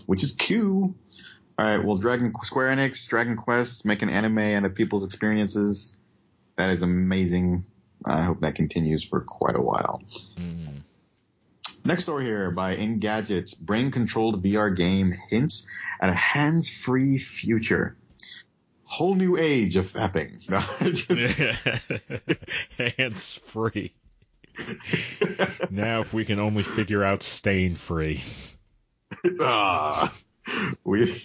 which is cool. All right. Well, Dragon Square Enix, Dragon Quest, making anime out of people's experiences. That is amazing. I hope that continues for quite a while. Mm. Next story here by Engadget's brain controlled VR game hints at a hands free future. Whole new age of fapping. No, (laughs) just- (laughs) Hands free. now, if we can only figure out stain free. (laughs) ah, we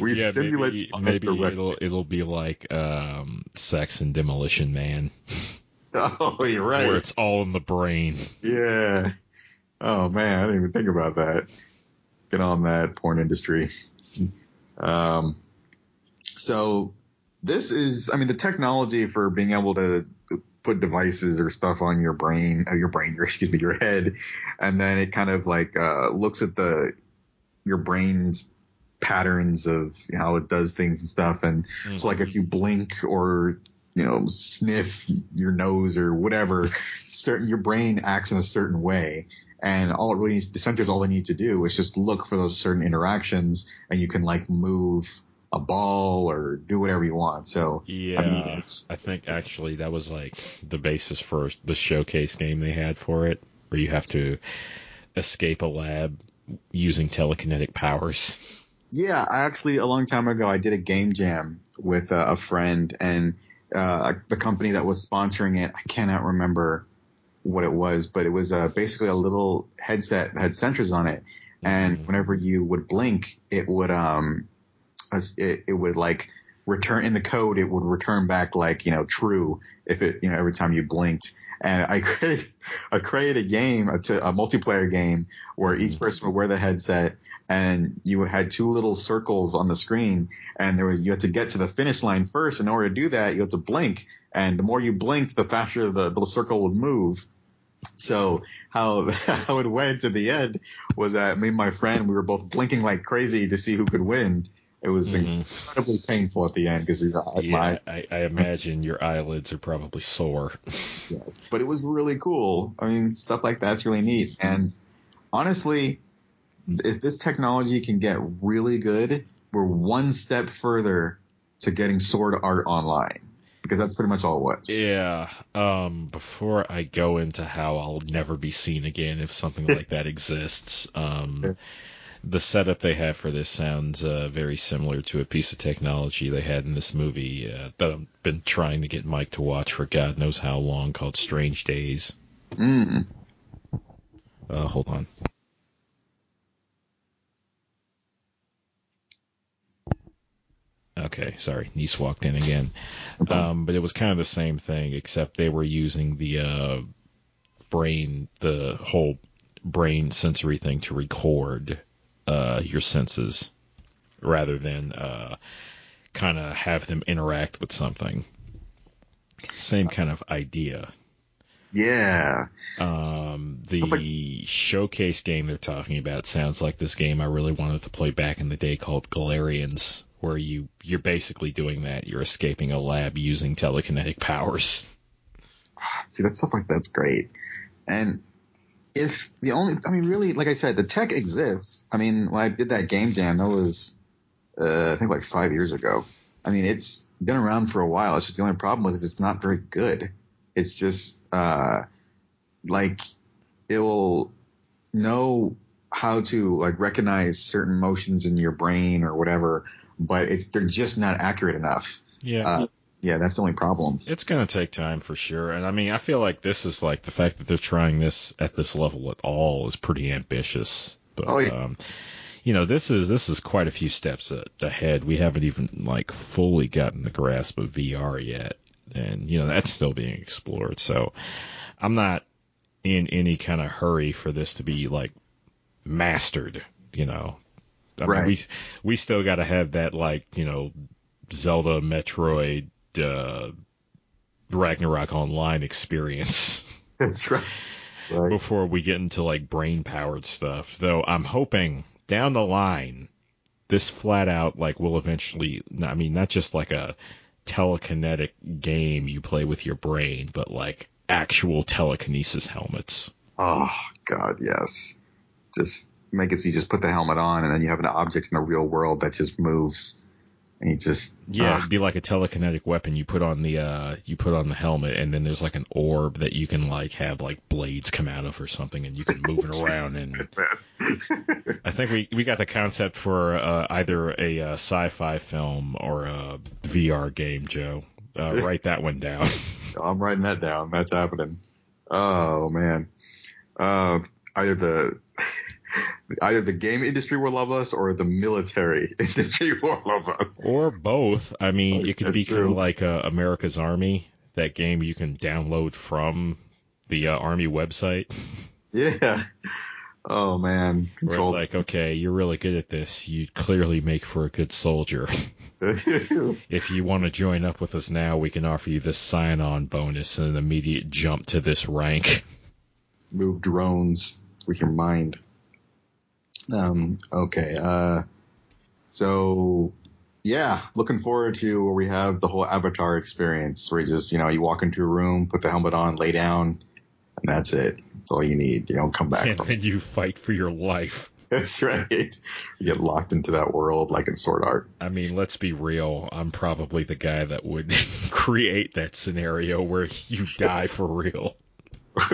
we Yeah, stimulate maybe, maybe it'll it'll be like um, Sex and Demolition Man, Oh, you're right. where it's all in the brain. Yeah. Oh man, I didn't even think about that. Get on that porn industry. Um, so this is, I mean, the technology for being able to put devices or stuff on your brain, uh, your brain, your, (laughs) excuse me, your head, and then it kind of like, uh, looks at the, your brain's patterns of how it does things and stuff. And so like if you blink or, you know, sniff your nose or whatever, certain, your brain acts in a certain way. And all it really needs, the centers, all they need to do is just look for those certain interactions and you can like move a ball or do whatever you want. So, Yeah, I mean, it's, I think actually that was like the basis for the showcase game they had for it, where you have to escape a lab using telekinetic powers. Yeah, I actually a long time ago I did a game jam with uh, a friend and uh, the company that was sponsoring it. I cannot remember what it was, but it was uh, basically a little headset that had sensors on it, and Mhm. whenever you would blink, it would um, it, it would like return in the code it would return back like you know true if it you know every time you blinked. And I (laughs) created I created a game a, a multiplayer game where each mm-hmm. person would wear the headset and you had two little circles on the screen and there was you had to get to the finish line first. In order to do that you had to blink. And the more you blinked the faster the little circle would move. So how (laughs) how it went to the end was that me and my friend we were both blinking like crazy to see who could win it was mm-hmm. incredibly painful at the end because yeah, I, I imagine your eyelids are probably sore. (laughs) yes, but it was really cool. I mean, stuff like that's really neat. And honestly, if this technology can get really good, we're one step further to getting sword art online because that's pretty much all it was. Yeah. Um, before I go into how I'll never be seen again if something like that (laughs) exists, um, the setup they have for this sounds uh, very similar to a piece of technology they had in this movie uh, that I've been trying to get Mike to watch for God knows how long, called Strange Days. Mm. Uh, hold on. Okay, sorry, niece walked in again. Um, but it was kind of the same thing, except they were using the uh, brain, the whole brain sensory thing to record uh, your senses rather than uh, kind of have them interact with something. Same kind of idea. Yeah. Um, the showcase game they're talking about sounds like this game I really wanted to play back in the day called Galerians, where you you're basically doing that. You're escaping a lab using telekinetic powers. See, that stuff like that's great. And if the only, I mean, really, like I said, the tech exists. I mean, when I did that game jam, that was, uh, I think like five years ago. I mean, it's been around for a while. It's just the only problem with it is it's not very good. It's just, uh, like it will know how to like recognize certain motions in your brain or whatever, but it's, they're just not accurate enough. Yeah. Uh, yeah, that's the only problem. It's going to take time for sure. And I mean, I feel like this is like the fact that they're trying this at this level at all is pretty ambitious. But, oh, yeah. um, you know, this is this is quite a few steps ahead. We haven't even like fully gotten the grasp of VR yet, and you know that's still being explored. So I'm not in any kind of hurry for this to be like mastered. You know, I right. mean, we we still got to have that like you know Zelda, Metroid, uh, Ragnarok Online experience. (laughs) That's right. right. Before we get into like brain powered stuff, though, I'm hoping down the line, this flat out like will eventually. I mean, not just like a telekinetic game you play with your brain, but like actual telekinesis helmets. Oh God, yes. Just make it so you just put the helmet on and then you have an object in the real world that just moves and he just yeah, uh, it'd be like a telekinetic weapon you put on the uh you put on the helmet, and then there's like an orb that you can like have like blades come out of or something, and you can move it (laughs) around. And I think we we got the concept for uh, either a uh, sci-fi film or a VR game, Joe. Uh, (laughs) write that one down. I'm writing that down. That's happening. Oh man. Uh, either the either the game industry will love us or the military (laughs) industry will love us. Or both. I mean, it could become true. like uh, America's Army, that game you can download from the uh, Army website. (laughs) Yeah. Oh man. Control. Where it's like, okay, you're really good at this. You clearly make for a good soldier. (laughs) if you want to join up with us now, we can offer you this sign-on bonus and an immediate jump to this rank. Move drones with your mind. Um, okay. Uh, so yeah, looking forward to where we have the whole avatar experience where you just, you know, you walk into a room, put the helmet on, lay down, and that's it. That's all you need. You don't come back. And then you fight for your life. (laughs) That's right. You get locked into that world like in Sword Art. I mean, let's be real. I'm probably the guy that would (laughs) create that scenario where you die for real. (laughs)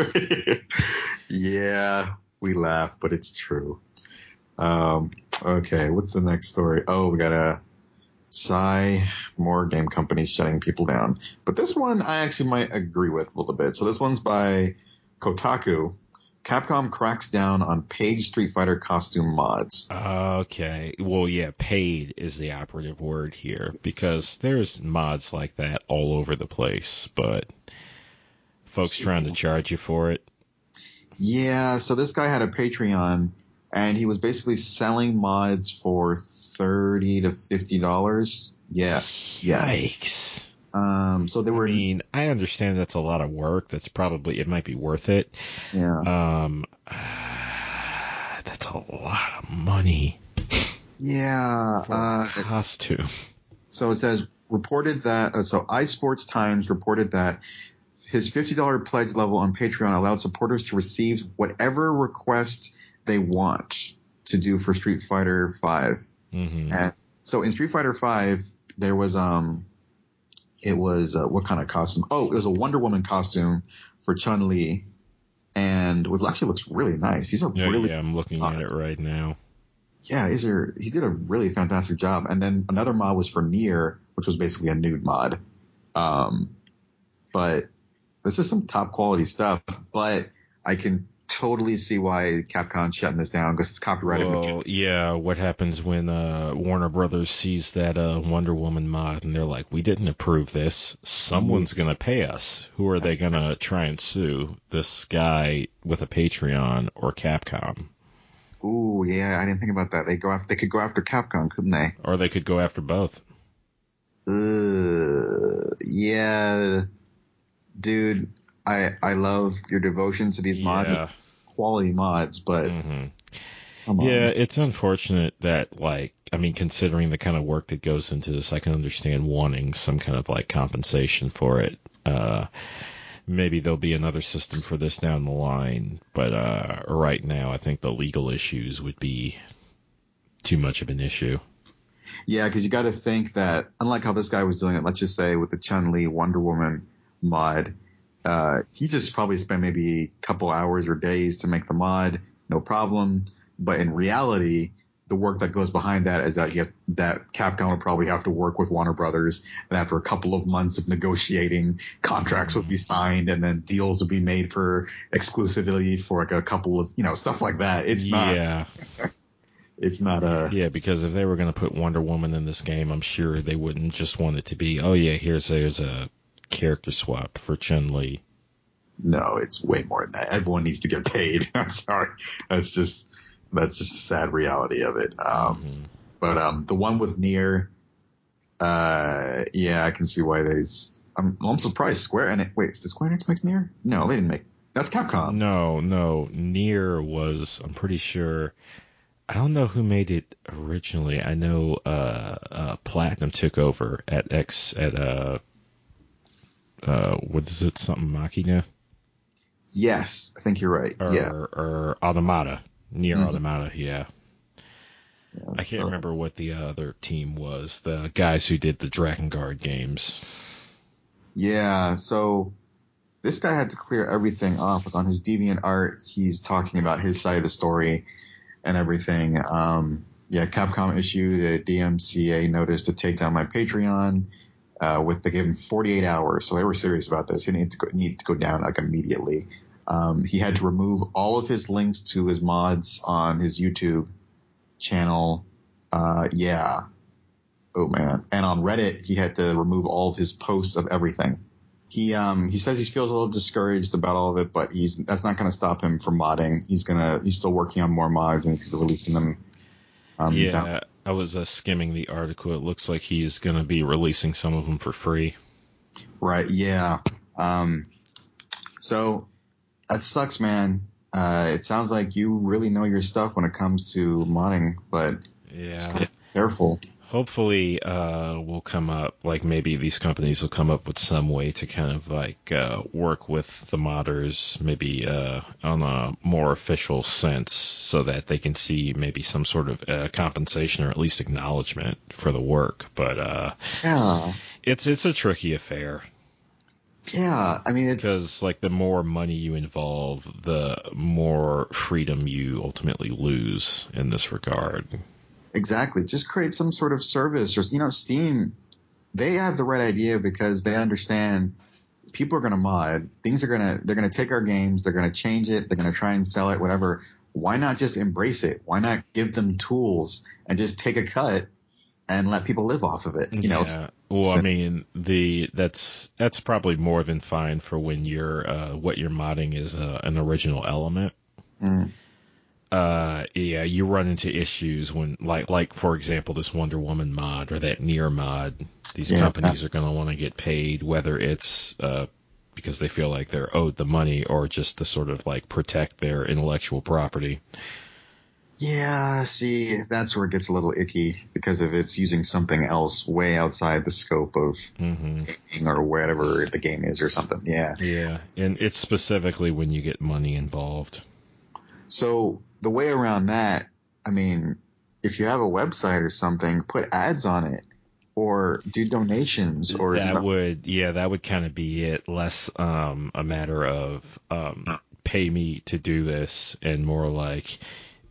yeah, we laugh, but it's true. Um, okay, what's the next story? Oh, we got a Psy, more game companies shutting people down. But this one I actually might agree with a little bit. So this one's by Kotaku. Capcom cracks down on paid Street Fighter costume mods. Okay. Well, yeah, paid is the operative word here because there's mods like that all over the place, but folks trying to charge you for it. Yeah, so this guy had a Patreon and he was basically selling mods for 30 to 50 dollars. Yeah. Yikes. Um so they were I mean, I understand that's a lot of work. That's probably it might be worth it. yeah. Um (sighs) that's a lot of money. Yeah, uh, costume. So it says reported that uh, so iSports Times reported that his $50 pledge level on Patreon allowed supporters to receive whatever request they want to do for Street Fighter 5. hmm And so in Street Fighter 5 there was um it was uh, what kind of costume? Oh, it was a Wonder Woman costume for Chun-Li and it actually looks really nice. These are Yeah, really yeah, I'm looking at it right now. yeah, these are he did a really fantastic job. And then another mod was for Nier, which was basically a nude mod. Um, but this is some top quality stuff. But I can totally see why Capcom's shutting this down because it's copyrighted. Well, yeah, what happens when uh, Warner Brothers sees that uh, Wonder Woman mod and they're like, we didn't approve this. Someone's going to pay us. Who are they going to try and sue? This guy with a Patreon or Capcom? Ooh, yeah, I didn't think about that. They go after they could go after Capcom, couldn't they? Or they could go after both. Uh, yeah, dude, I I love your devotion to these mods. Yeah. It's quality mods, but hmm. Yeah, it's unfortunate that, like, I mean, considering the kind of work that goes into this, I can understand wanting some kind of, like, compensation for it. Uh, maybe there'll be another system for this down the line, but uh, right now, I think the legal issues would be too much of an issue. Yeah, because you got to think that unlike how this guy was doing it, let's just say with the Chun Li Wonder Woman mod, uh, he just probably spent maybe a couple hours or days to make the mod, no problem. But in reality, the work that goes behind that is that you have, that Capcom would probably have to work with Warner Brothers, and after a couple of months of negotiating, contracts would be signed, and then deals would be made for exclusivity for like a couple of you know stuff like that. It's not. yeah, (laughs) It's not a. yeah, because if they were going to put Wonder Woman in this game, I'm sure they wouldn't just want it to be, oh yeah, here's here's a character swap for Chun Li. No, it's way more than that. Everyone needs to get paid. (laughs) I'm sorry. That's just that's just a sad reality of it. Um, Mhm. but um, the one with Nier, uh, yeah, I can see why they. I'm I'm surprised Square and wait, did Square Enix make Nier? No, they didn't make. That's Capcom. No, no. Nier was. I'm pretty sure. I don't know who made it originally. I know uh, uh, Platinum took over at X at uh, uh, what is it? Something Machina Yes, I think you're right. or yeah, or Automata. Nier Mhm. Automata. Yeah. Yeah, I can't so- remember what the other team was. The guys who did the Drakengard games. Yeah, so this guy had to clear everything off. Like on his deviant art, he's talking about his side of the story and everything. Um, yeah, Capcom issued a DMCA notice to take down my Patreon. Uh, with they gave him 48 hours, so they were serious about this. He needed to go, need to go down like immediately. Um, he had to remove all of his links to his mods on his YouTube channel. Uh, yeah, oh man. And on Reddit, he had to remove all of his posts of everything. He um he says he feels a little discouraged about all of it, but he's that's not going to stop him from modding. He's gonna he's still working on more mods and he's releasing them. Um, yeah, down- I was uh, skimming the article. It looks like he's going to be releasing some of them for free. right. Yeah. Um. So that sucks, man. Uh, it sounds like you really know your stuff when it comes to modding, but Yeah. just careful. Hopefully uh will come up like maybe these companies will come up with some way to kind of like uh work with the modders maybe uh on a more official sense so that they can see maybe some sort of uh, compensation or at least acknowledgement for the work but uh Yeah. it's it's a tricky affair Yeah. I mean, it's because like the more money you involve the more freedom you ultimately lose in this regard Exactly. Just create some sort of service or, you know, Steam, they have the right idea because they understand people are going to mod. Things are going to they're going to take our games, they're going to change it, they're going to try and sell it, whatever. Why not just embrace it? Why not give them tools and just take a cut and let people live off of it? You know, yeah. Well, I mean, the that's that's probably more than fine for when you're uh, what you're modding is uh, an original element. Mm. Uh, yeah, you run into issues when, like, like for example, this Wonder Woman mod or that Nier mod. These Yeah. companies are going to want to get paid, whether it's uh, because they feel like they're owed the money or just to sort of like protect their intellectual property. Yeah, see, that's where it gets a little icky because if it's using something else way outside the scope of hmm gaming or whatever the game is or something. Yeah. Yeah, and it's specifically when you get money involved. So the way around that, I mean, if you have a website or something, put ads on it or do donations or that stuff. would yeah that would kind of be it less um a matter of um pay me to do this and more like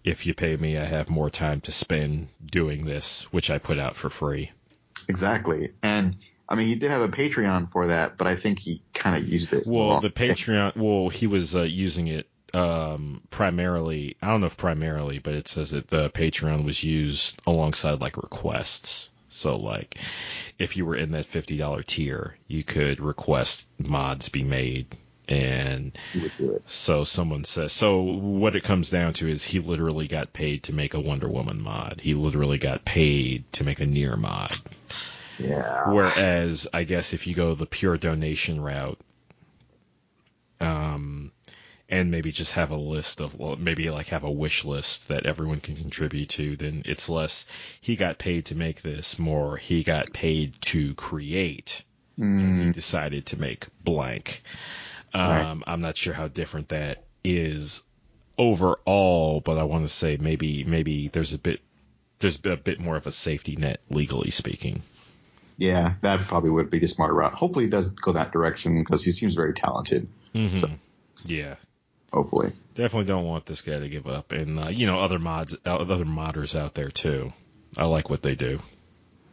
if you pay me i have more time to spend doing this which i put out for free Exactly. And I mean, he did have a Patreon for that, but I think he kind of used it. well wrong. the patreon well he was uh, using it um primarily i don't know if primarily but it says that the patreon was used alongside like requests so like if you were in that $50 tier you could request mods be made and He would do it. So someone says. So what it comes down to is he literally got paid to make a Wonder Woman mod. He literally got paid to make a Nier mod. Yeah. Whereas I guess if you go the pure donation route, um, and maybe just have a list of well, maybe like have a wish list that everyone can contribute to, then it's less. He got paid to make this, more he got paid to create. And he Mm, decided to make blank. Um, Right. I'm not sure how different that is overall, but I want to say maybe maybe there's a bit there's a bit more of a safety net legally speaking. yeah, that probably would be the smarter route. Hopefully, it does go that direction because he seems very talented. So- Yeah, Hopefully. definitely don't want this guy to give up, and uh, you know other mods, uh, other modders out there too. I like what they do.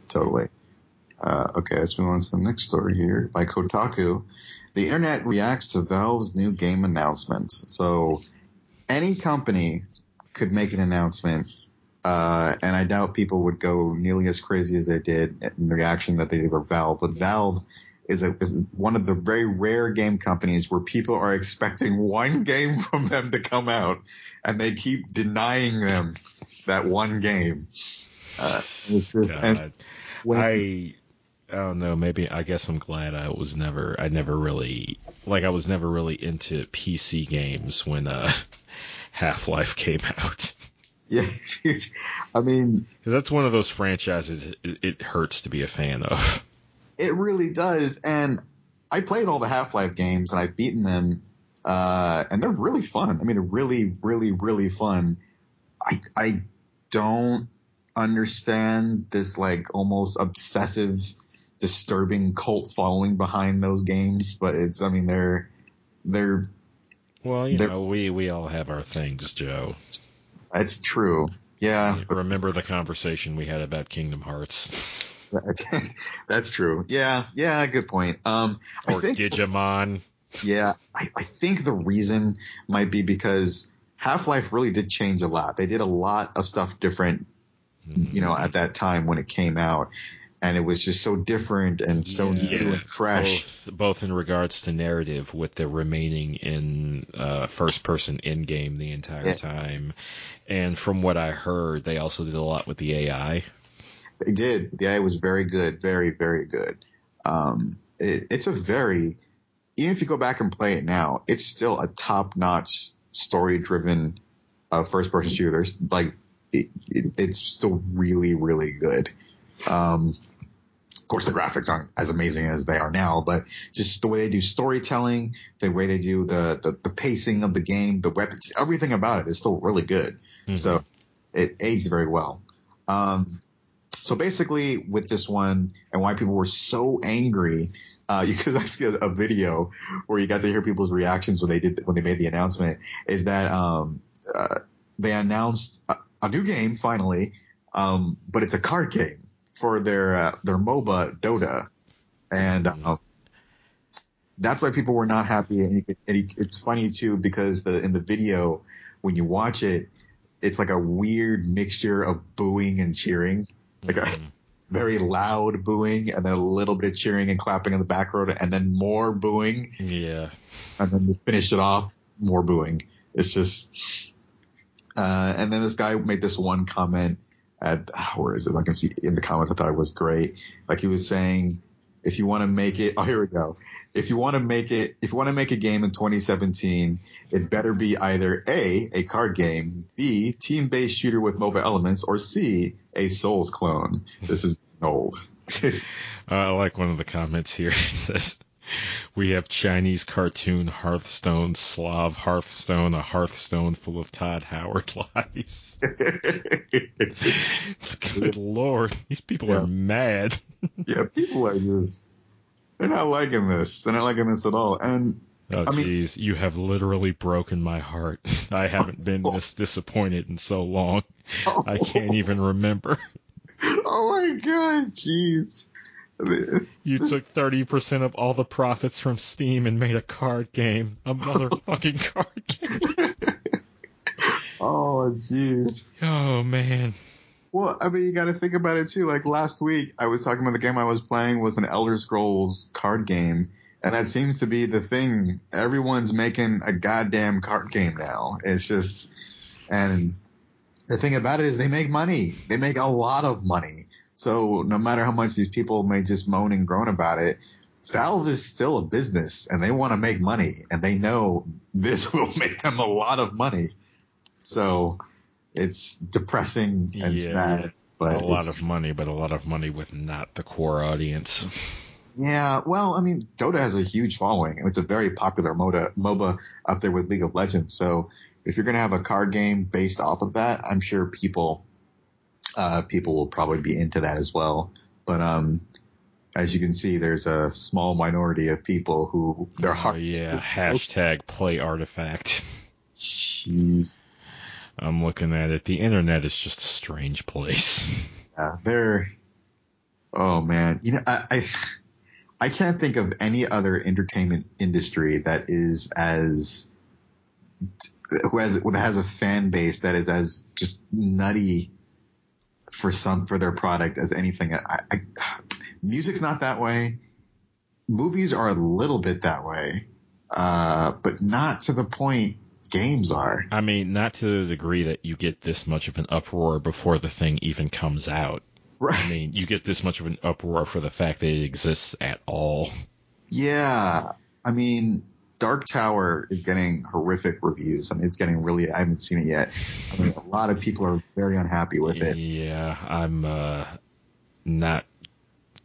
Totally. Uh, okay, let's move on to the next story here by Kotaku. The internet reacts to Valve's new game announcements. So any company could make an announcement, uh, and I doubt people would go nearly as crazy as they did in the reaction that they did with Valve. But Valve is, a, is one of the very rare game companies where people are expecting (laughs) one game from them to come out, and they keep denying them that one game. Uh, it's just, God. and when- I I don't know. Maybe I guess I'm glad I was never. I never really like. I was never really into PC games when uh, (laughs) Half Life came out. (laughs) Yeah, I mean, Because that's one of those franchises it, it hurts to be a fan of. It really does. And I played all the Half Life games and I've beaten them, uh, and they're really fun. I mean, they're really, really, really fun. I I don't understand this like almost obsessive, disturbing cult following behind those games, but it's I mean they're they're Well, you They're- know, we we all have our things, Joe. That's true. Yeah, Remember the conversation we had about Kingdom Hearts (laughs) That's, true. Yeah, yeah, good point. Um, I or think, Digimon? yeah, I, I think the reason might be because Half-Life really did change a lot. They did a lot of stuff different, you know, at that time when it came out, and it was just so different and so Yeah. new and fresh. both both in regards to narrative with the remaining in uh, first person in game the entire Yeah. time and from what i heard they also did a lot with the ai They did. The AI was very good, very, very good. Um, it, it's a very, even if you go back and play it now, it's still a top-notch story-driven uh, first-person shooter. There's like, it, it, it's still really, really good. Um, of course, the graphics aren't as amazing as they are now, but just the way they do storytelling, the way they do the, the, the pacing of the game, the weapons, everything about it is still really good. So it aged very well. Um, so basically, with this one, and why people were so angry, uh, (laughs) you could actually a, a video where you got to hear people's reactions when they did when they made the announcement. Is that um, uh, they announced a, a new game finally, um, but it's a card game for their uh, their MOBA Dota, and um, that's why people were not happy. And, you, and it's funny too because the in the video when you watch it, it's like a weird mixture of booing and cheering, like Mhm. a (laughs) very loud booing and then a little bit of cheering and clapping in the back background, and then more booing, Yeah. and then you finish it off more booing. It's just, uh, and then this guy made this one comment at where is it? I can see in the comments. I thought it was great. Like he was saying, if you want to make it, oh here we go. If you want to make it, if you want to make a game in 2017, it better be either A, a card game, B, team-based shooter with MOBA elements, or C, a Souls clone. This is old. Uh, (laughs) I like one of the comments here. (laughs) It says, "We have Chinese cartoon Hearthstone, Slav Hearthstone, a Hearthstone full of Todd Howard (laughs) lies." Good lord, these people Yeah. are mad. yeah, people are just, they're not liking this. They're not liking this at all. And Oh I mean- jeez, you have literally broken my heart. (laughs) I haven't been (laughs) oh. this disappointed in so long. (laughs) I can't even remember. Oh my god, jeez. You This- took 30% of all the profits from Steam and made a card game. A motherfucking card game. Oh jeez. Oh man. Well, I mean, you got to think about it too. Like last week, I was talking about the game I was playing was an Elder Scrolls card game, and that seems to be the thing. Everyone's making a goddamn card game now. It's just, and the thing about it is they make money. They make a lot of money. So no matter how much these people may just moan and groan about it, Valve is still a business and they want to make money and they know this (laughs) will make them a lot of money. So it's depressing and Yeah. sad, but a lot of money, but a lot of money with not the core audience. yeah. Well, I mean, Dota has a huge following. And it's a very popular MOBA, MOBA up there with League of Legends. So if you're going to have a card game based off of that, I'm sure people, uh, people will probably be into that as well. But, um, as you can see, there's a small minority of people who their Oh, yeah. Hashtag play artifact. Jeez. I'm looking at it. The internet is just a strange place. (laughs) Yeah, they're. Oh man, you know, I, I I can't think of any other entertainment industry that is as who has who has a fan base that is as just nutty for some for their product as anything. I, I music's not that way. Movies are a little bit that way, uh, but not to the point games are. I mean, not to the degree that you get this much of an uproar before the thing even comes out. Right. I mean, you get this much of an uproar for the fact that it exists at all. Yeah, I mean, Dark Tower is getting horrific reviews. I mean, it's getting really. I haven't seen it yet. I mean, a lot of people are very unhappy with it. Yeah, I'm uh, not.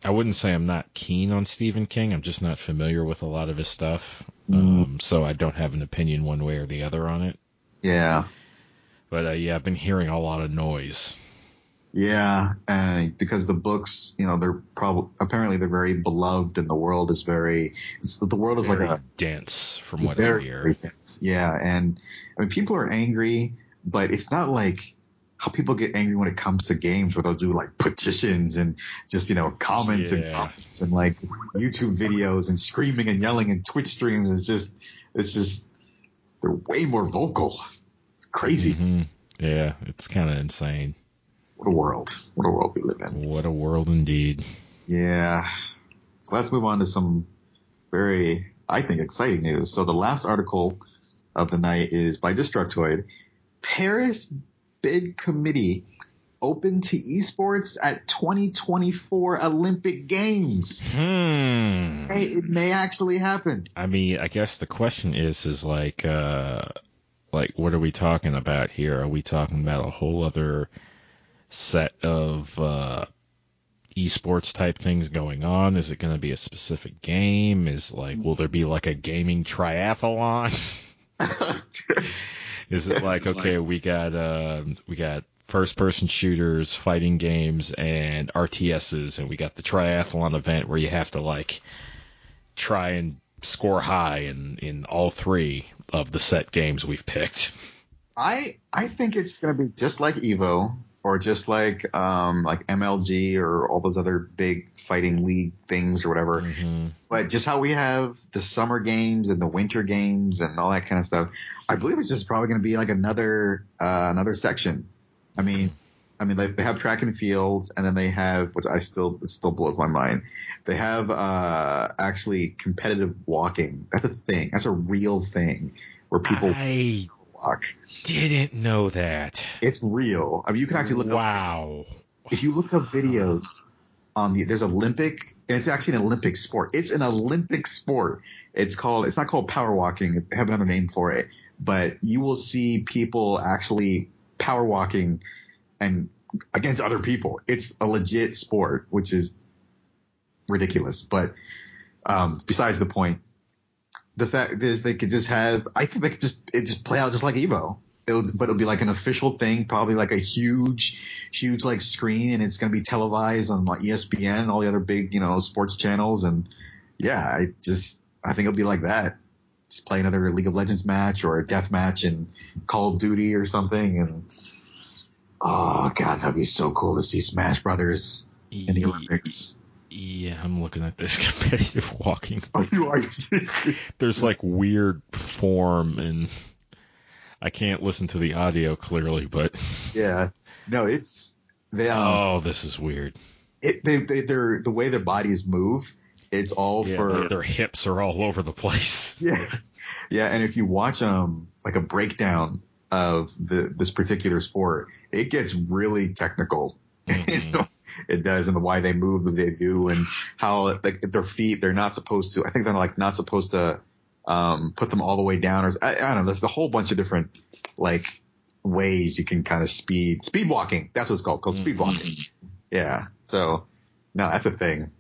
I wouldn't say I'm not keen on Stephen King. I'm just not familiar with a lot of his stuff, Mm. um, so I don't have an opinion one way or the other on it. Yeah, But uh, yeah, I've been hearing a lot of noise. yeah, and because the books, you know, they're probably apparently they're very beloved, and the world is very. It's, the world is Very like a dense, from what very, I hear. very dense. Yeah, and I mean, people are angry, but it's not like how people get angry when it comes to games where they'll do like petitions and just, you know, comments and comments and like YouTube videos and screaming and yelling and Twitch streams. It's just, it's just, they're way more vocal. It's crazy. Mhm. Yeah, it's kind of insane. What a world. What a world we live in. What a world indeed. Yeah. So let's move on to some very, I think, exciting news. So the last article of the night is by Destructoid. Paris bid committee open to esports at 2024 Olympic Games. Hmm. Hey, it may actually happen. I mean, I guess the question is, is like, uh, like, what are we talking about here? Are we talking about a whole other set of, uh, esports type things going on? Is it going to be a specific game? Is like, will there be like a gaming triathlon? (laughs) (laughs) Is it like, okay, we got, uh, we got first person shooters, fighting games, and RTSs, and we got the triathlon event where you have to like try and score high in, in all three of the set games we've picked. I I think it's going to be just like Evo, or just like um, like MLG or all those other big fighting league things or whatever. hmm But just how we have the summer games and the winter games and all that kind of stuff, I believe it's just probably going to be like another uh, another section. I mean, I mean, like they have track and field, and then they have, which I still it still blows my mind. They have uh, actually competitive walking. That's a thing. That's a real thing where people I didn't know that. It's real. I mean, you can actually look up Wow. if you look up videos on the there's Olympic and it's actually an Olympic sport. It's an Olympic sport. It's called it's not called power walking. They have another name for it. But you will see people actually power walking and against other people. It's a legit sport, which is ridiculous. But um, besides the point, the fact is they could just have I think they could just it just play out just like Evo. It'll, but it'll be like an official thing, probably like a huge, huge like screen, and it's going to be televised on like ESPN and all the other big, you know, sports channels. And yeah, I just I think it'll be like that. Just play another League of Legends match or a death match in Call of Duty or something. And oh god, that'd be so cool to see Smash Brothers in the Olympics. Yeah, I'm looking at this (laughs) competitive walking. Are you are you? There's like weird form, and I can't listen to the audio clearly, but Yeah, no, it's they um, oh, this is weird. it, they, they, they're the way their bodies move. It's all Yeah, for their hips are all over the place. (laughs) yeah, yeah. And if you watch um like a breakdown of the this particular sport, it gets really technical. (laughs) Mhm. It does, and the why they move the way they do, and how like their feet they're not supposed to. I think they're like not supposed to um put them all the way down, or I, I don't know. There's a whole bunch of different like ways you can kind of speed speed walking. That's what it's called. Called speed walking. Yeah. So no, that's a thing.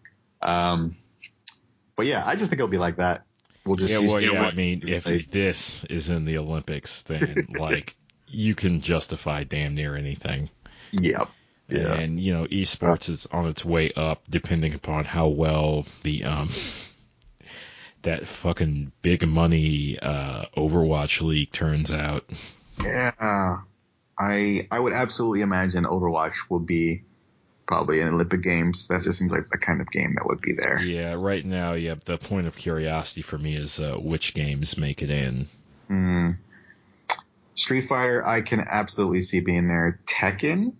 Um, but yeah, I just think it'll be like that. We'll just Yeah, see well, yeah. what- I mean, if like, this is in the Olympics, then (laughs) like you can justify damn near anything. yeah, yeah, And you know, esports is on its way up, depending upon how well the um (laughs) that fucking big money uh Overwatch league turns out. yeah. I I would absolutely imagine Overwatch will be probably in Olympic Games. That just seems like the kind of game that would be there. Yeah, right now, yeah. The point of curiosity for me is uh, which games make it in. Hmm. Street Fighter, I can absolutely see being there. Tekken,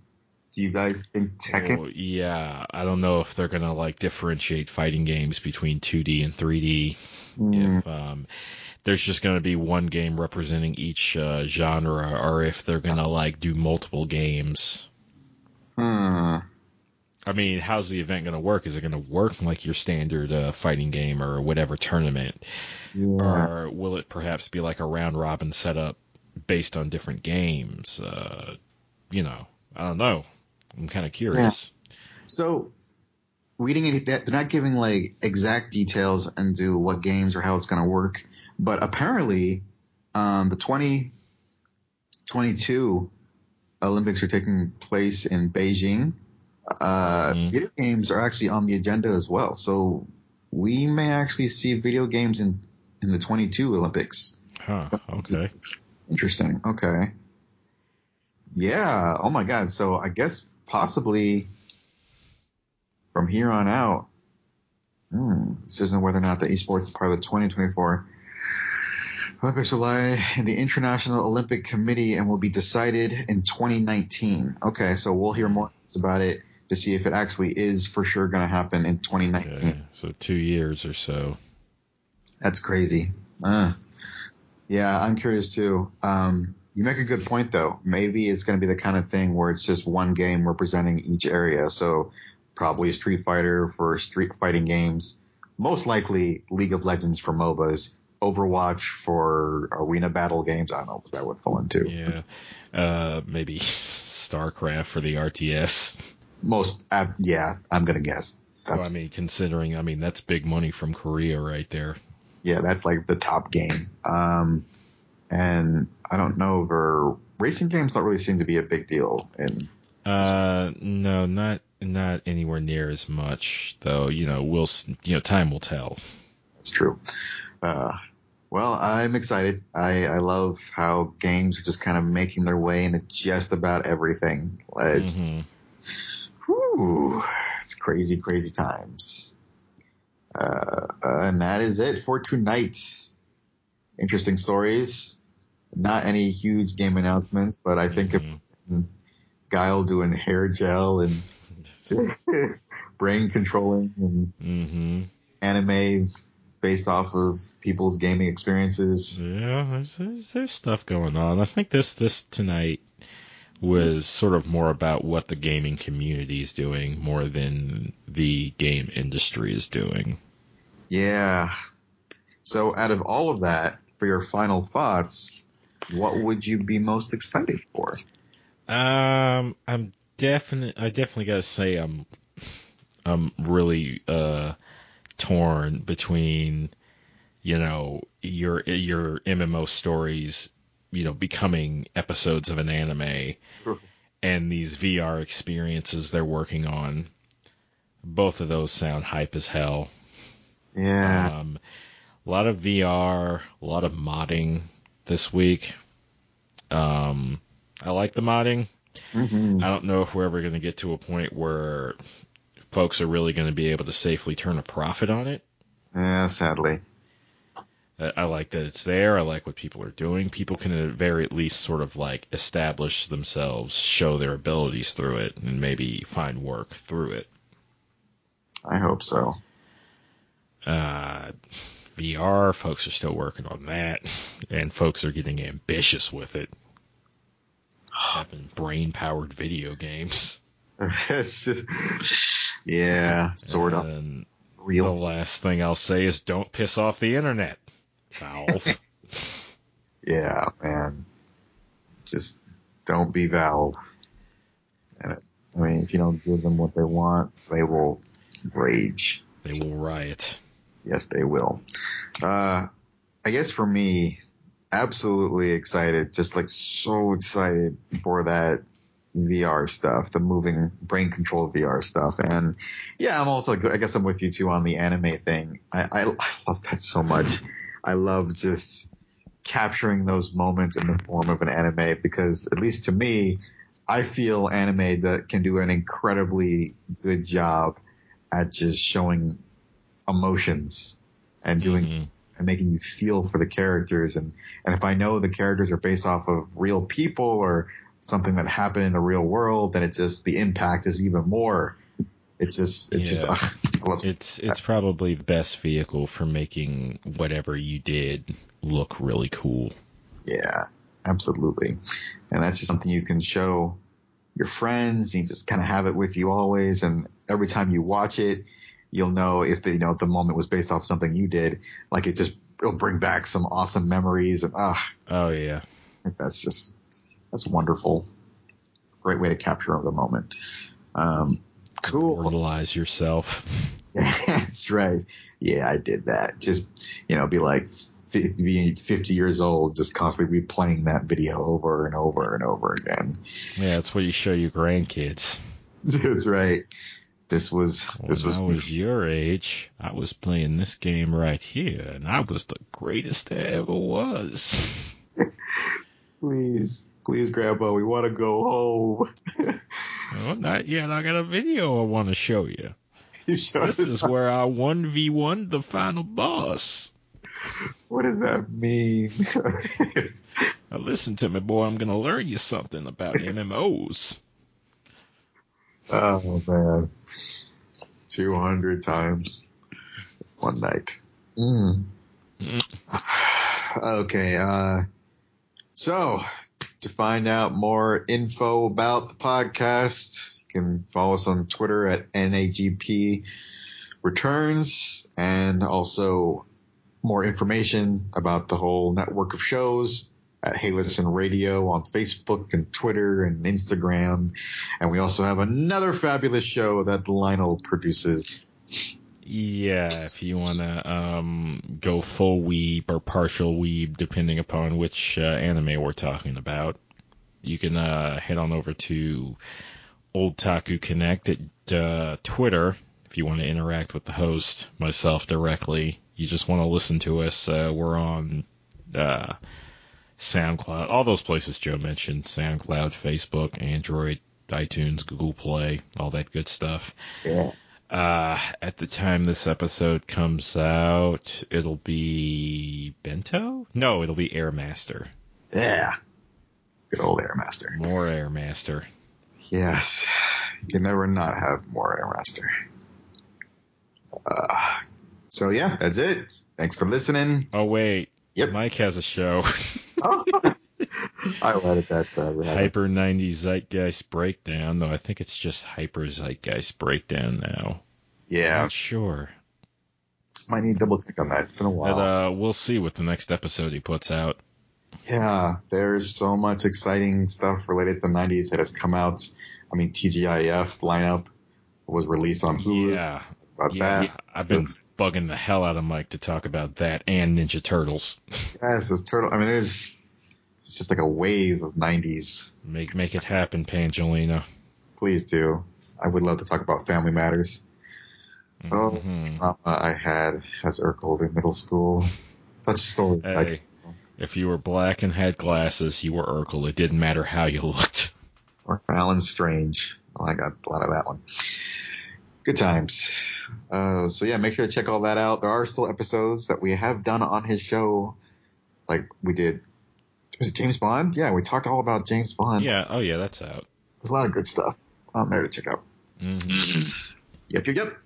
do you guys think Tekken? Oh, yeah, I don't know if they're gonna like differentiate fighting games between 2D and 3D. Hmm. If um, there's just gonna be one game representing each uh, genre, or if they're gonna like do multiple games. Hmm. I mean, how's the event gonna work? Is it gonna work like your standard uh, fighting game or whatever tournament, Yeah. or will it perhaps be like a round robin setup based on different games? Uh, you know, I don't know. I'm kind of curious. So, reading it, that they're not giving like exact details into what games or how it's going to work, but apparently, um, the 2022 Olympics are taking place in Beijing. Uh, Mhm. video games are actually on the agenda as well. So, we may actually see video games in, in the 22 Olympics. Huh. Okay. Interesting. Okay. Yeah. Oh my God. So I guess possibly from here on out, hmm, decision whether or not the esports is part of the 2024 Olympics will lie in the International Olympic Committee and will be decided in 2019. Okay. So we'll hear more about it to see if it actually is for sure going to happen in 2019. Okay. So two years or so. That's crazy. Uh, yeah, I'm curious too. Um, you make a good point though. Maybe it's going to be the kind of thing where it's just one game representing each area. So probably Street Fighter for street fighting games. Most likely League of Legends for MOBAs. Overwatch for arena battle games. I don't know what that would fall into. Yeah. Uh, maybe StarCraft for the RTS. Most, uh, yeah, I'm going to guess. That's, I mean, considering, I mean, that's big money from Korea right there. yeah, that's like the top game. Um, and I don't know, for racing games don't really seem to be a big deal. And Uh, no, not not anywhere near as much, though. You know, we'll you know, time will tell. That's true. Uh, Well, I'm excited. I, I love how games are just kind of making their way into just about everything. It's, Mhm. whew, it's crazy, crazy times. Uh, and that is it for tonight. Interesting stories. Not any huge game announcements, but I think Mhm. if Guile doing hair gel and (laughs) brain controlling and Mhm. anime based off of people's gaming experiences. Yeah, there's, there's there's stuff going on. I think this this tonight was sort of more about what the gaming community is doing more than the game industry is doing. Yeah. So out of all of that, for your final thoughts, what would you be most excited for? Um, I'm definitely, I definitely gotta say I'm, I'm really uh torn between, you know, your your MMO stories, you know, becoming episodes of an anime, and these VR experiences they're working on. Both of those sound hype as hell. Yeah. Um, a lot of VR, a lot of modding this week. Um, I like the modding. Mhm. I don't know if we're ever going to get to a point where folks are really going to be able to safely turn a profit on it. Yeah, sadly. I I like that it's there. I like what people are doing. People can at very least sort of like establish themselves, show their abilities through it, and maybe find work through it. I hope so. Uh, VR, folks are still working on that, and folks are getting ambitious with it. Having brain powered video games. (laughs) it's just, yeah, sort of And the last thing I'll say is don't piss off the internet, Valve. (laughs) Yeah, man. Just don't be Valve. And it, I mean, if you don't give them what they want, they will rage. they will riot. Yes, they will. Uh, I guess for me, absolutely excited, just like so excited for that VR stuff, the moving brain control VR stuff. And yeah, I'm also, I guess I'm with you too on the anime thing. I, I, I love that so much. I love just capturing those moments in the form of an anime because at least to me, I feel anime that can do an incredibly good job at just showing emotions and doing Mhm. And making you feel for the characters and and if I know the characters are based off of real people or something that happened in the real world, then it's just the impact is even more. It's just it's Yeah. just ugh, I love It's it's probably the best vehicle for making whatever you did look really cool. yeah, absolutely. And that's just something you can show your friends. You just kind of have it with you always, and every time you watch it, you'll know if the you know if the moment was based off something you did. Like it just it'll bring back some awesome memories, and ah, Oh yeah. That's just that's wonderful. Great way to capture the moment. Um, cool. Immortalize yourself. Yeah, (laughs) that's right. Yeah, I did that. Just you know, be like being 50 years old, just constantly replaying that video over and over and over again. Yeah, that's what you show your grandkids. (laughs) That's right. This was this when was, I was (laughs) your age, I was playing this game right here, and I was the greatest there ever was. please, please, Grandpa, we want to go home. (laughs) well, not yet. I got a video I want to show you. you showed This is where I 1v1 the final boss. what does that mean? (laughs) Now listen to me, boy. I'm gonna learn you something about MMOs. Oh man, 200 times one night. Mm. (sighs) Okay, uh, so to find out more info about the podcast, you can follow us on Twitter at NAGP Returns and also more information about the whole network of shows at Hey Listen Radio on Facebook and Twitter and Instagram. And we also have another fabulous show that Lionel produces. Yeah, if you wanna um, go full weeb or partial weeb, depending upon which uh, anime we're talking about, you can uh, head on over to Old Taku Connect at uh, Twitter if you want to interact with the host, myself directly. you just want to listen to us, uh, we're on uh, SoundCloud, all those places Joe mentioned: SoundCloud, Facebook, Android, iTunes, Google Play, all that good stuff. Yeah. Uh, at the time this episode comes out, it'll be Bento? No, it'll be Airmaster. Yeah. Good old Airmaster. More Airmaster. Yes. You can never not have more Airmaster. Uh, so yeah, that's it. Thanks for listening. Oh wait, Yep. Mike has a show. (laughs) (laughs) I let it that stuff. Hyper 90s Zeitgeist Breakdown, though I think it's just Hyper Zeitgeist Breakdown now. Yeah. Not sure. Might need to double check on that. It's been a while. But uh, we'll see what the next episode he puts out. Yeah, there's so much exciting stuff related to the 90s that has come out. I mean, TGIF lineup was released on Hulu. Yeah, About yeah. that. I've been It's bugging the hell out of Mike to talk about that and Ninja Turtles. Yes, this turtle. I mean, there's it's just like a wave of 90s. Make make it happen, Pangelina. Please do. I would love to talk about Family Matters. Oh, Mhm. trauma I had as Urkel in middle school. Such stories. I Hey. If you were black and had glasses, you were Urkel. It didn't matter how you looked. or Alan Strange. Well, I got a lot of that one. Good times. Uh, so yeah, make sure to check all that out. There are still episodes that we have done on his show. Like we did, was it James Bond? Yeah, we talked all about James Bond. Yeah. Oh yeah, that's out. There's a lot of good stuff on there to check out. hmm Yep, yep, yep.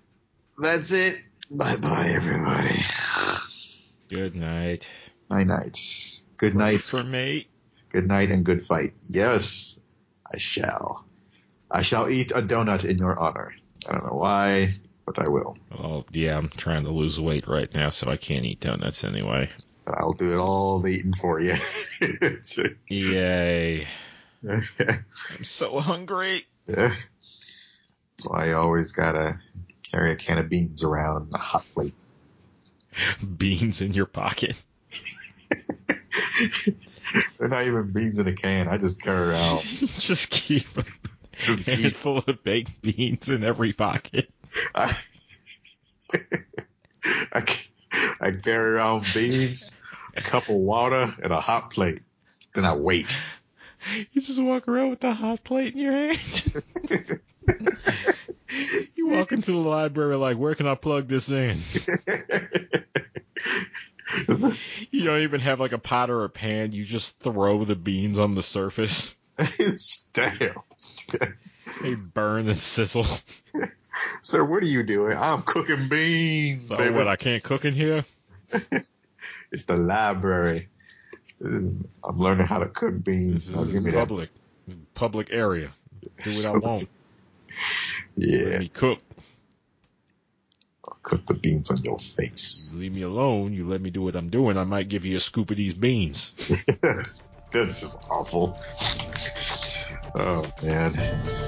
That's it. Bye bye, everybody. Good night. Night nights. Good night. for me. Good night and good fight. Yes, I shall. I shall eat a donut in your honor. I don't know why, but I will. Oh yeah, I'm trying to lose weight right now, so I can't eat donuts anyway. I'll do it all the eating for you. (laughs) Yay! (laughs) I'm so hungry. yeah. So I always gotta carry a can of beans around a hot plate. (laughs) Beans in your pocket. They're not even beans in a can. I just carry around. Just keep beans. Handful of baked beans in every pocket. I, I, I carry around beans, a cup of water, and a hot plate. Then I wait. You just walk around with a hot plate in your hand. (laughs) you walk into the library like, where can I plug this in? You don't even have like a pot or a pan. You just throw the beans on the surface. (laughs) it's damn. (laughs) They burn and sizzle. (laughs) Sir, what are you doing? I'm cooking beans, So baby. what? I can't cook in here. (laughs) It's the library. Is- I'm learning how to cook beans. This is me that. public, public area. Do what I want. Yeah. Let me cook. I'll cook the beans on your face. Leave me alone. You let me do what I'm doing. I might give you a scoop of these beans. That's just awful. Oh man.